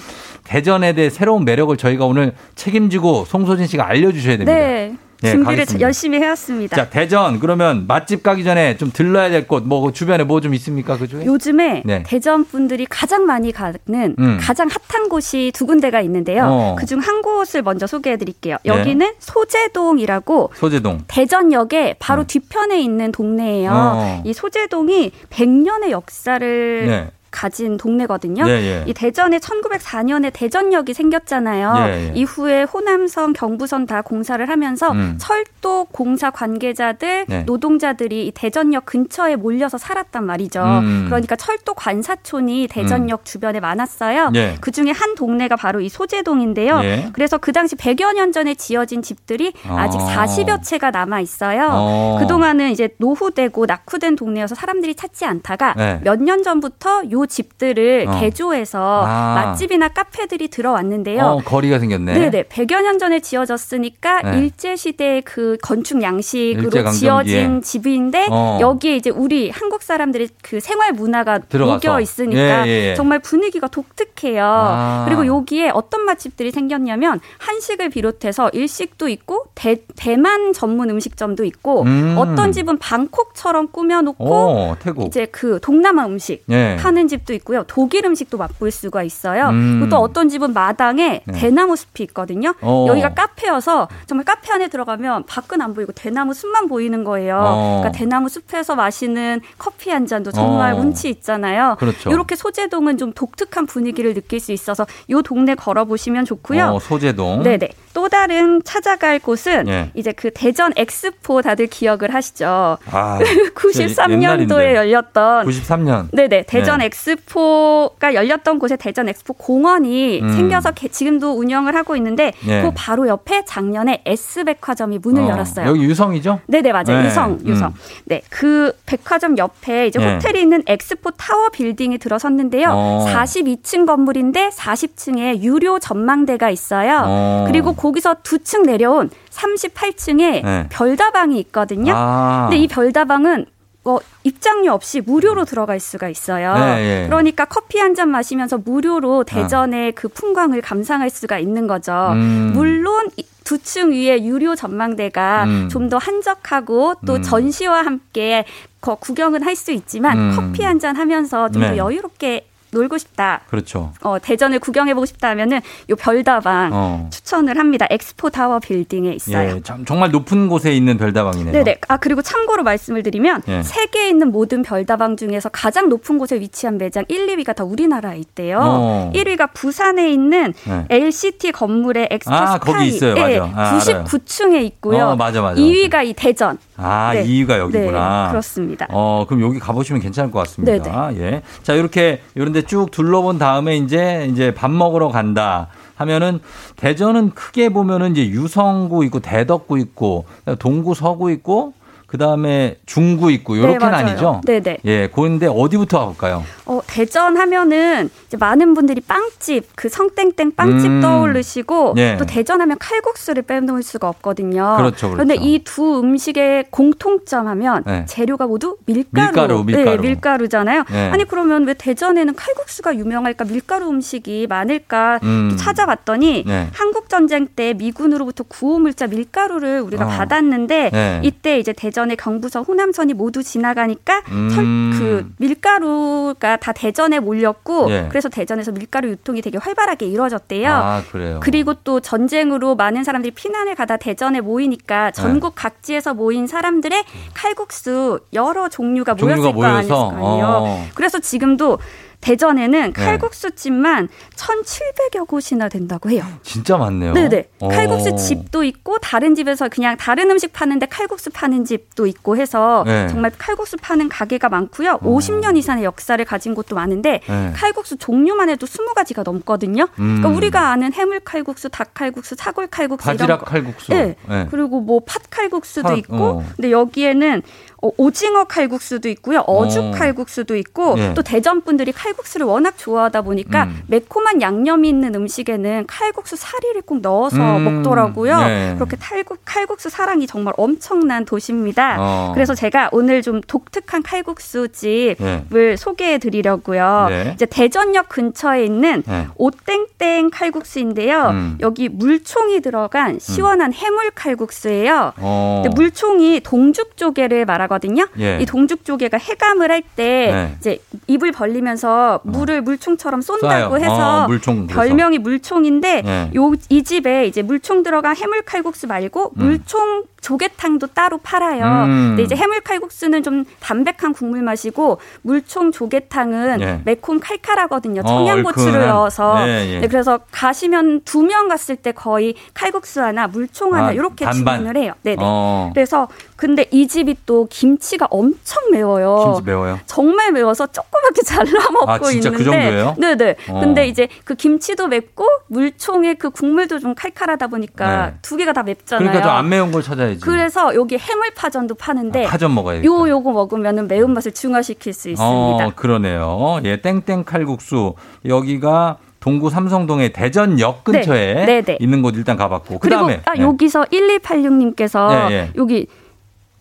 대전에 대해 새로운 매력을 저희가 오늘 책임지고 송소진 씨가 알려주셔야 됩니다. 네. 네, 준비를 가겠습니다. 열심히 해왔습니다. 자, 대전, 그러면 맛집 가기 전에 좀 들러야 될 곳, 뭐, 주변에 뭐 좀 있습니까? 그 중에? 요즘에 네. 대전 분들이 가장 많이 가는 음. 가장 핫한 곳이 두 군데가 있는데요. 어. 그중 한 곳을 먼저 소개해 드릴게요. 네. 여기는 소재동이라고 소재동. 대전역의 바로 뒤편에 있는 동네예요. 어. 이 소재동이 100년의 역사를 네. 가진 동네거든요. 예, 예. 이 대전에 1904년에 대전역이 생겼잖아요. 예, 예. 이후에 호남선, 경부선 다 공사를 하면서 음. 철도 공사 관계자들, 네. 노동자들이 이 대전역 근처에 몰려서 살았단 말이죠. 음. 그러니까 철도 관사촌이 대전역 주변에 많았어요. 예. 그 중에 한 동네가 바로 이 소재동인데요. 예. 그래서 그 당시 100여 년 전에 지어진 집들이 아직 어. 40여 채가 남아 있어요. 어. 그동안은 이제 노후되고 낙후된 동네여서 사람들이 찾지 않다가 네. 몇년 전부터 요 집들을 어. 개조해서 아. 맛집이나 카페들이 들어왔는데요. 어, 거리가 생겼네. 네네. 100여 년 전에 지어졌으니까 네. 일제시대의 그 건축 양식으로. 지어진 집인데 어. 여기에 이제 우리 한국 사람들의 그 생활 문화가 들어가서. 녹여 있으니까 예, 예, 예. 정말 분위기가 독특해요. 아. 그리고 여기에 어떤 맛집들이 생겼냐면 한식을 비롯해서 일식도 있고 대, 대만 전문 음식점도 있고 음. 어떤 집은 방콕처럼 꾸며놓고 오. 이제 그 동남아 음식 예. 하는 집도 있고요. 독일 음식도 맛볼 수가 있어요. 음. 그리고 또 어떤 집은 마당에 네. 대나무 숲이 있거든요. 어. 여기가 카페여서 정말 카페 안에 들어가면 밖은 안 보이고 대나무 숲만 보이는 거예요. 어. 그러니까 대나무 숲에서 마시는 커피 한 잔도 정말 어. 운치 있잖아요. 그렇죠. 이렇게 소재동은 좀 독특한 분위기를 느낄 수 있어서 이 동네 걸어보시면 좋고요. 어, 소재동. 네네. 또 다른 찾아갈 곳은 예. 이제 그 대전 엑스포 다들 기억을 하시죠. 아, *laughs* 93년도에 열렸던 93년. 네네 대전 네. 엑스포가 열렸던 곳에 대전 엑스포 공원이 음. 생겨서 개- 지금도 운영을 하고 있는데 네. 그 바로 옆에 작년에 S백화점이 문을 어, 열었어요. 여기 유성이죠? 네네 맞아요 네, 유성 유성 음. 네그 백화점 옆에 이제 네. 호텔이 있는 엑스포 타워 빌딩이 들어섰는데요 어. 42층 건물인데 40층에 유료 전망대가 있어요 어. 그리고 거기서 두 층 내려온 38층에 네. 별다방이 있거든요 아. 근데 이 별다방은 어, 입장료 없이 무료로 들어갈 수가 있어요. 네, 예. 그러니까 커피 한 잔 마시면서 무료로 대전의 그 풍광을 감상할 수가 있는 거죠. 음. 물론 두 층 위에 유료 전망대가 음. 좀더 한적하고 또 음. 전시와 함께 거- 구경은 할 수 있지만 음. 커피 한 잔 하면서 좀더 네. 여유롭게 놀고 싶다. 그렇죠. 어, 대전을 구경해보고 싶다 하면은 요 별다방 어. 추천을 합니다. 엑스포 타워 빌딩에 있어요. 예, 참, 정말 높은 곳에 있는 별다방이네요. 네네. 아 그리고 참고로 말씀을 드리면 예. 세계에 있는 모든 별다방 중에서 가장 높은 곳에 위치한 매장 1, 2위가 다 우리나라에 있대요. 어. 1위가 부산에 있는 네. LCT 건물의 엑스포 아, 스카이 거기 있어요. 맞아. 아, 알아요. 99층에 있고요. 어, 맞아, 맞아, 2위가 이 대전. 아, 네. 2위가 여기구나. 네, 그렇습니다. 어, 그럼 여기 가보시면 괜찮을 것 같습니다. 예. 자, 이렇게, 이런 데쭉 둘러본 다음에 이제, 이제 밥 먹으러 간다. 하면은 대전은 크게 보면은 이제 유성구 있고 대덕구 있고 동구 서구 있고 그 다음에 중구 있고 네, 요렇게는 맞아요. 아니죠? 네 네. 예, 그런데 어디부터 가볼까요? 어, 대전 하면은 이제 많은 분들이 빵집, 그 성땡땡 빵집 음. 떠올리시고 예. 또 대전 하면 칼국수를 빼놓을 수가 없거든요. 그렇죠, 그렇죠. 런데 이 두 음식의 공통점 하면 네. 재료가 모두 밀가루. 밀가루, 밀가루. 네, 밀가루잖아요. 네. 아니 그러면 왜 대전에는 칼국수가 유명할까? 밀가루 음식이 많을까? 음. 또 찾아봤더니 네. 한국 전쟁 때 미군으로부터 구호물자 밀가루를 우리가 어. 받았는데 네. 이때 이제 대전 의 경부선 호남선이 모두 지나가니까 음. 선- 그 밀가루가 다 대전에 몰렸고 예. 그래서 대전에서 밀가루 유통이 되게 활발하게 이루어졌대요. 아, 그래요. 그리고 또 전쟁으로 많은 사람들이 피난을 가다 대전에 모이니까 네. 전국 각지에서 모인 사람들의 칼국수 여러 종류가, 종류가 모였을 모여서? 거 아니에요. 어. 그래서 지금도 대전에는 네. 칼국수집만 1,700여 곳이나 된다고 해요. 진짜 많네요. 네네. 어. 칼국수 집도 있고 다른 집에서 그냥 다른 음식 파는데 칼국수 파는 집도 있고 해서 네. 정말 칼국수 파는 가게가 많고요. 50년 이상의 역사를 가진 곳도 많은데 네. 칼국수 종류만 해도 20가지가 넘거든요. 음. 그러니까 우리가 아는 해물 칼국수, 닭 칼국수, 사골 칼국수 바지락 거. 칼국수. 네. 네. 그리고 뭐 팥 칼국수도 팥, 있고 어. 근데 여기에는 어, 오징어 칼국수도 있고요. 어죽 어. 칼국수도 있고 예. 또 대전 분들이 칼국수를 워낙 좋아하다 보니까 음. 매콤한 양념이 있는 음식에는 칼국수 사리를 꼭 넣어서 음. 먹더라고요. 예. 그렇게 탈국, 칼국수 사랑이 정말 엄청난 도시입니다. 어. 그래서 제가 오늘 좀 독특한 칼국수 집을 예. 소개해 드리려고요. 네. 이제 대전역 근처에 있는 네. 오땡땡 칼국수인데요. 음. 여기 물총이 들어간 시원한 해물 칼국수예요. 어. 물총이 동죽 조개를 말하 거든요. 예. 이 동죽 조개가 해감을 할때 네. 이제 입을 벌리면서 물을 물총처럼 쏜다고 쏴요. 해서 어, 물총. 별명이 물총인데 예. 요이 집에 이제 물총 들어간 해물 칼국수 말고 음. 물총 조개탕도 따로 팔아요. 음. 근데 이제 해물 칼국수는 좀 담백한 국물 맛이고 물총 조개탕은 예. 매콤 칼칼하거든요. 어, 청양고추를 얼큰한. 넣어서. 예, 예. 네, 그래서 가시면 두 명 갔을 때 거의 칼국수 하나, 물총 하나 아, 이렇게 반반. 주문을 해요. 네네. 어. 그래서 근데 이 집이 또 김치가 엄청 매워요. 김치 매워요? 정말 매워서 조그맣게 잘라 먹고 아, 진짜 그 있는데. 정도예요? 네네. 어. 근데 이제 그 김치도 맵고 물총의 그 국물도 좀 칼칼하다 보니까 네. 두 개가 다 맵잖아요. 그러니까 좀안 매운 걸 찾아야 지. 그래서 여기 해물파전도 파는데 아, 파전 먹어야겠다. 요 요거 먹으면은 매운맛을 중화시킬 수 있습니다. 어, 그러네요. 예, 땡땡 칼국수. 여기가 동구 삼성동의 대전역 네. 근처에 네, 네. 있는 곳 일단 가봤고. 그 그리고 다음에. 아, 여기서 1286님께서 예, 예. 여기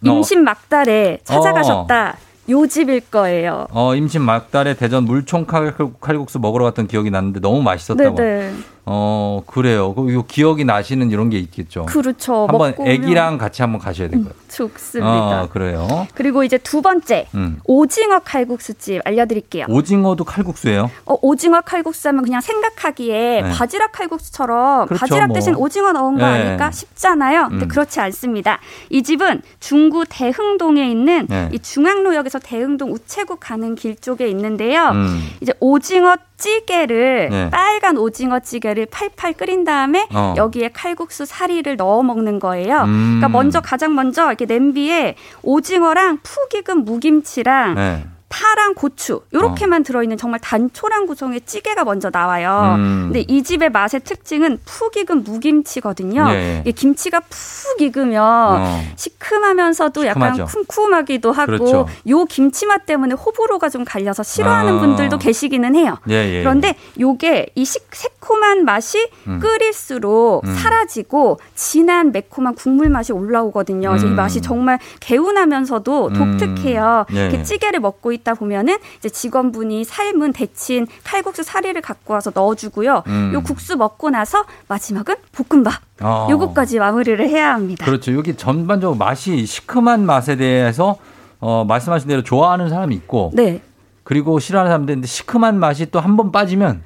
임신 막달에 찾아가셨다. 요 집일 거예요. 어, 임신 막달에 대전 물총 칼- 칼국수 먹으러 갔던 기억이 나는데 너무 맛있었다고. 네네. 어, 그래요. 그요 기억이 나시는 이런 게 있겠죠. 그렇죠. 한번 애기랑 같이 한번 가셔야 될 거예요. 좋습니다. 어, 그래요. 그리고 이제 두 번째 음. 오징어 칼국수집 알려드릴게요. 오징어도 칼국수예요. 어, 오징어 칼국수 하면 그냥 생각하기에 네. 바지락 칼국수처럼 그렇죠, 바지락 뭐. 대신 오징어 넣은 거 네. 아닐까 싶잖아요. 근데 음. 그렇지 않습니다. 이 집은 중구 대흥동에 있는 네. 이 중앙로역에서 대흥동 우체국 가는 길 쪽에 있는데요. 음. 이제 오징어 찌개를 네. 빨간 오징어 찌개를 팔팔 끓인 다음에 어. 여기에 칼국수 사리를 넣어 먹는 거예요. 음. 그러니까 먼저 가장 먼저 이렇게 냄비에 오징어랑 푹 익은 무김치랑 네. 파랑 고추 요렇게만 들어있는 정말 단촐한 구성의 찌개가 먼저 나와요. 음. 근데 이 집의 맛의 특징은 푹 익은 무김치거든요. 예. 이 김치가 푹 익으면 어. 시큼하면서도 약간 시큼하죠. 쿰쿰하기도 하고 그렇죠. 요 김치 맛 때문에 호불호가 좀 갈려서 싫어하는 아. 분들도 계시기는 해요. 예, 예. 그런데 요게 이 식, 새콤한 맛이 음. 끓일수록 음. 사라지고 진한 매콤한 국물 맛이 올라오거든요. 그래서 이 음. 맛이 정말 개운하면서도 음. 독특해요. 예. 이렇게 찌개를 먹고 있다 보면은 이제 직원분이 삶은 데친 칼국수 사리를 갖고 와서 넣어주고요. 음. 요 국수 먹고 나서 마지막은 볶음밥. 어. 요거까지 마무리를 해야 합니다. 그렇죠. 여기 전반적으로 맛이 시큼한 맛에 대해서 어, 말씀하신 대로 좋아하는 사람이 있고 네. 그리고 싫어하는 사람도 있는데 시큼한 맛이 또 한 번 빠지면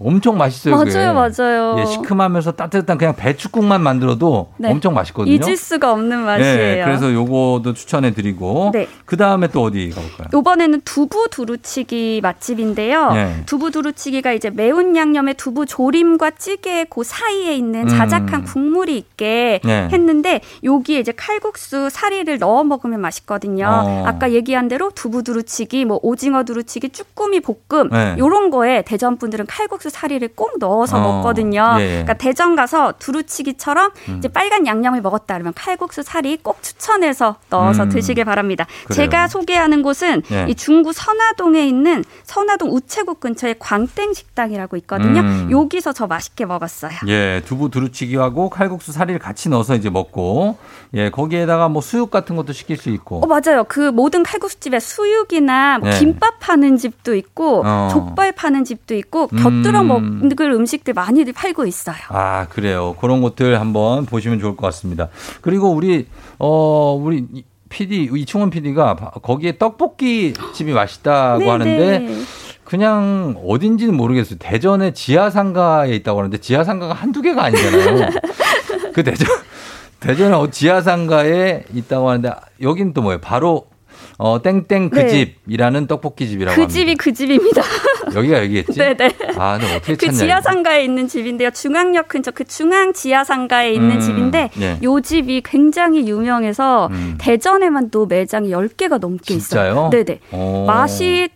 엄청 맛있어요. 그게. 맞아요, 맞아요. 예, 시큼하면서 따뜻한 그냥 배추국만 만들어도 네. 엄청 맛있거든요. 잊을 수가 없는 맛이에요. 예, 그래서 요거도 추천해 드리고 네. 그 다음에 또 어디 가볼까요? 요번에는 두부 두루치기 맛집인데요. 네. 두부 두루치기가 이제 매운 양념의 두부 조림과 찌개 그 사이에 있는 음. 자작한 국물이 있게 네. 했는데 여기에 이제 칼국수 사리를 넣어 먹으면 맛있거든요. 어. 아까 얘기한 대로 두부 두루치기, 뭐 오징어 두루치기, 쭈꾸미 볶음 네. 요런 거에 대전 분들은 칼국수 사리를 꼭 넣어서 어. 먹거든요. 예, 예. 그러니까 대전 가서 두루치기처럼 음. 이제 빨간 양념을 먹었다 그러면 칼국수 사리 꼭 추천해서 넣어서 음. 드시길 바랍니다. 그래요. 제가 소개하는 곳은 예. 이 중구 선화동에 있는 선화동 우체국 근처에 광땡 식당이라고 있거든요. 음. 여기서 저 맛있게 먹었어요. 예, 두부 두루치기하고 칼국수 사리를 같이 넣어서 이제 먹고 예, 거기에다가 뭐 수육 같은 것도 시킬 수 있고. 어 맞아요. 그 모든 칼국수집에 수육이나 뭐 네. 김밥 파는 집도 있고 어. 족발 파는 집도 있고 음. 곁들여 먹을 음식들 많이들 팔고 있어요. 아, 그래요. 그런 것들 한번 보시면 좋을 것 같습니다. 그리고 우리, 어, 우리 이- PD, 이충원 PD가 거기에 떡볶이 집이 맛있다고 네네. 하는데 그냥 어딘지는 모르겠어요. 대전의 지하상가에 있다고 하는데 지하상가가 한두 개가 아니잖아요. *laughs* 그 대전, 대전의 어- 지하상가에 있다고 하는데 여긴 또 뭐예요? 바로 어, 땡땡 그 네. 집이라는 떡볶이 집이라고 그 합니다. 집이 그 집입니다. *laughs* 여기가 여기겠지? 네네. 아, 근데 어떻게 그 찾냐? 지하상가에 있는 집인데요. 중앙역 근처 그 중앙 지하상가에 있는 음, 집인데 예. 요 집이 굉장히 유명해서 음. 대전에만 또 매장이 10개가 넘게 진짜요? 있어요. 네네. 오. 맛이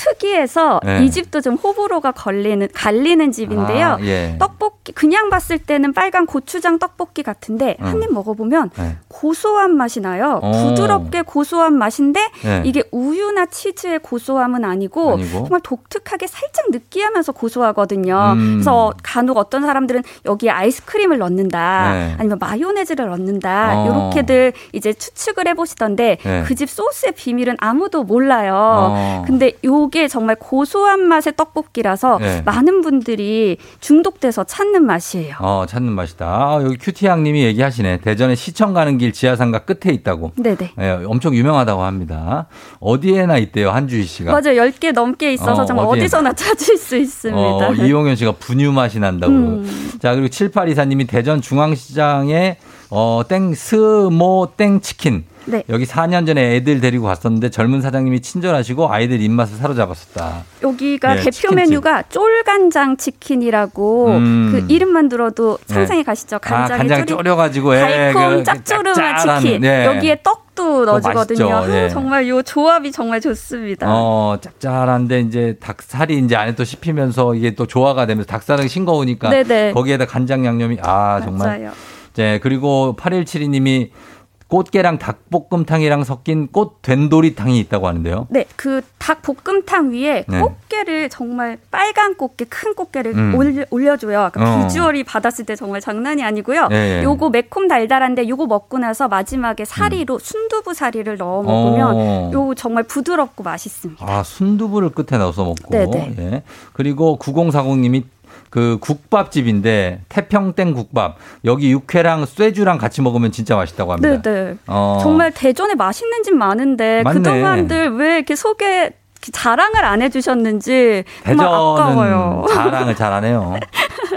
특이해서 네. 이 집도 좀 호불호가 걸리는 갈리는 집인데요. 아, 예. 떡볶이 그냥 봤을 때는 빨간 고추장 떡볶이 같은데 음. 한입 먹어보면 네. 고소한 맛이 나요. 어. 부드럽게 고소한 맛인데 네. 이게 우유나 치즈의 고소함은 아니고, 아니고. 정말 독특하게 살짝 느끼하면서 고소하거든요. 음. 그래서 간혹 어떤 사람들은 여기에 아이스크림을 넣는다, 네. 아니면 마요네즈를 넣는다, 어. 이렇게들 이제 추측을 해보시던데 네. 그집 소스의 비밀은 아무도 몰라요. 어. 근데 요게 정말 고소한 맛의 떡볶이라서 네. 많은 분들이 중독돼서 찾는 맛이에요. 어, 찾는 맛이다. 아, 여기 큐티양 님이 얘기하시네. 대전에 시청 가는 길 지하상가 끝에 있다고. 네네. 예, 엄청 유명하다고 합니다. 어디에나 있대요, 한주희 씨가. 맞아요. 10개 넘게 있어서 어, 정말 어디에- 어디서나 찾을 수 있습니다. 어, 이용현 씨가 분유 맛이 난다고. 음. 자, 그리고 7824님이 대전 중앙시장에 어, 땡, 스모 땡 치킨. 네. 여기 4년 전에 애들 데리고 갔었는데 젊은 사장님이 친절하시고 아이들 입맛을 사로잡았었다. 여기가 네, 대표 치킨집. 메뉴가 쫄간장 치킨이라고 음. 그 이름만 들어도 상상이 네. 가시죠. 아, 간장에 간장 졸이 졸여 가지고, 예, 달콤 그 짭조름한 치킨. 예. 여기에 떡도 넣어주거든요. 맛있죠, 예. 아, 정말 요 조합이 정말 좋습니다. 어, 짭짤한데 이제 닭살이 이제 안에 또 씹히면서 이게 또 조화가 되면서 닭살은 싱거우니까 네네. 거기에다 간장 양념이 아, 정말. 맞아요. 네, 그리고 8172님이 꽃게랑 닭볶음탕이랑 섞인 꽃 된도리탕이 있다고 하는데요. 네, 그 닭볶음탕 위에 네. 꽃게를 정말 빨간 꽃게, 큰 꽃게를 음. 올려, 올려줘요. 그러니까 어. 비주얼이 받았을 때 정말 장난이 아니고요. 네. 요거 매콤 달달한데 요거 먹고 나서 마지막에 사리로 순두부 사리를 넣어 먹으면 음. 어. 요거 정말 부드럽고 맛있습니다. 아, 순두부를 끝에 넣어서 먹고. 네네. 예. 그리고 9040님이 그 국밥집인데 태평땡 국밥. 여기 육회랑 쇠주랑 같이 먹으면 진짜 맛있다고 합니다. 네, 네. 어. 정말 대전에 맛있는 집 많은데 맞네. 그 동안들 왜 이렇게 소개 자랑을 안 해주셨는지 정말 아까워요. 대전은 *laughs* 자랑을 잘 안 해요.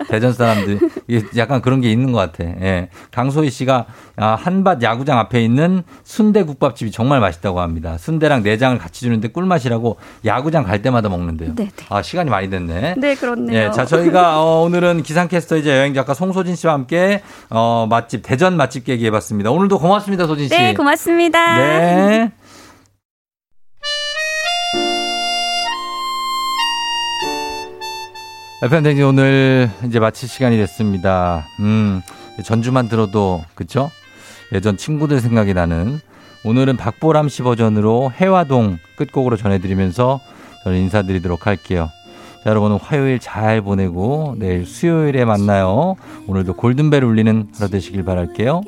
대전 사람들 이게 약간 그런 게 있는 것 같아. 예. 강소희 씨가 아, 한밭 야구장 앞에 있는 순대 국밥집이 정말 맛있다고 합니다. 순대랑 내장을 같이 주는데 꿀맛이라고 야구장 갈 때마다 먹는데요. 네, 아 시간이 많이 됐네. 네, 그렇네요. 예, 자 저희가 어, 오늘은 기상캐스터이자 여행 작가 송소진 씨와 함께 어, 맛집 대전 맛집 얘기해봤습니다. 오늘도 고맙습니다, 소진 씨. 네, 고맙습니다. 네. FM댕지 오늘 이제 마칠 시간이 됐습니다. 음, 전주만 들어도, 그쵸? 예전 친구들 생각이 나는 오늘은 박보람 씨 버전으로 해화동 끝곡으로 전해드리면서 저는 인사드리도록 할게요. 자, 여러분 화요일 잘 보내고 내일 수요일에 만나요. 오늘도 골든벨 울리는 하루 되시길 바랄게요.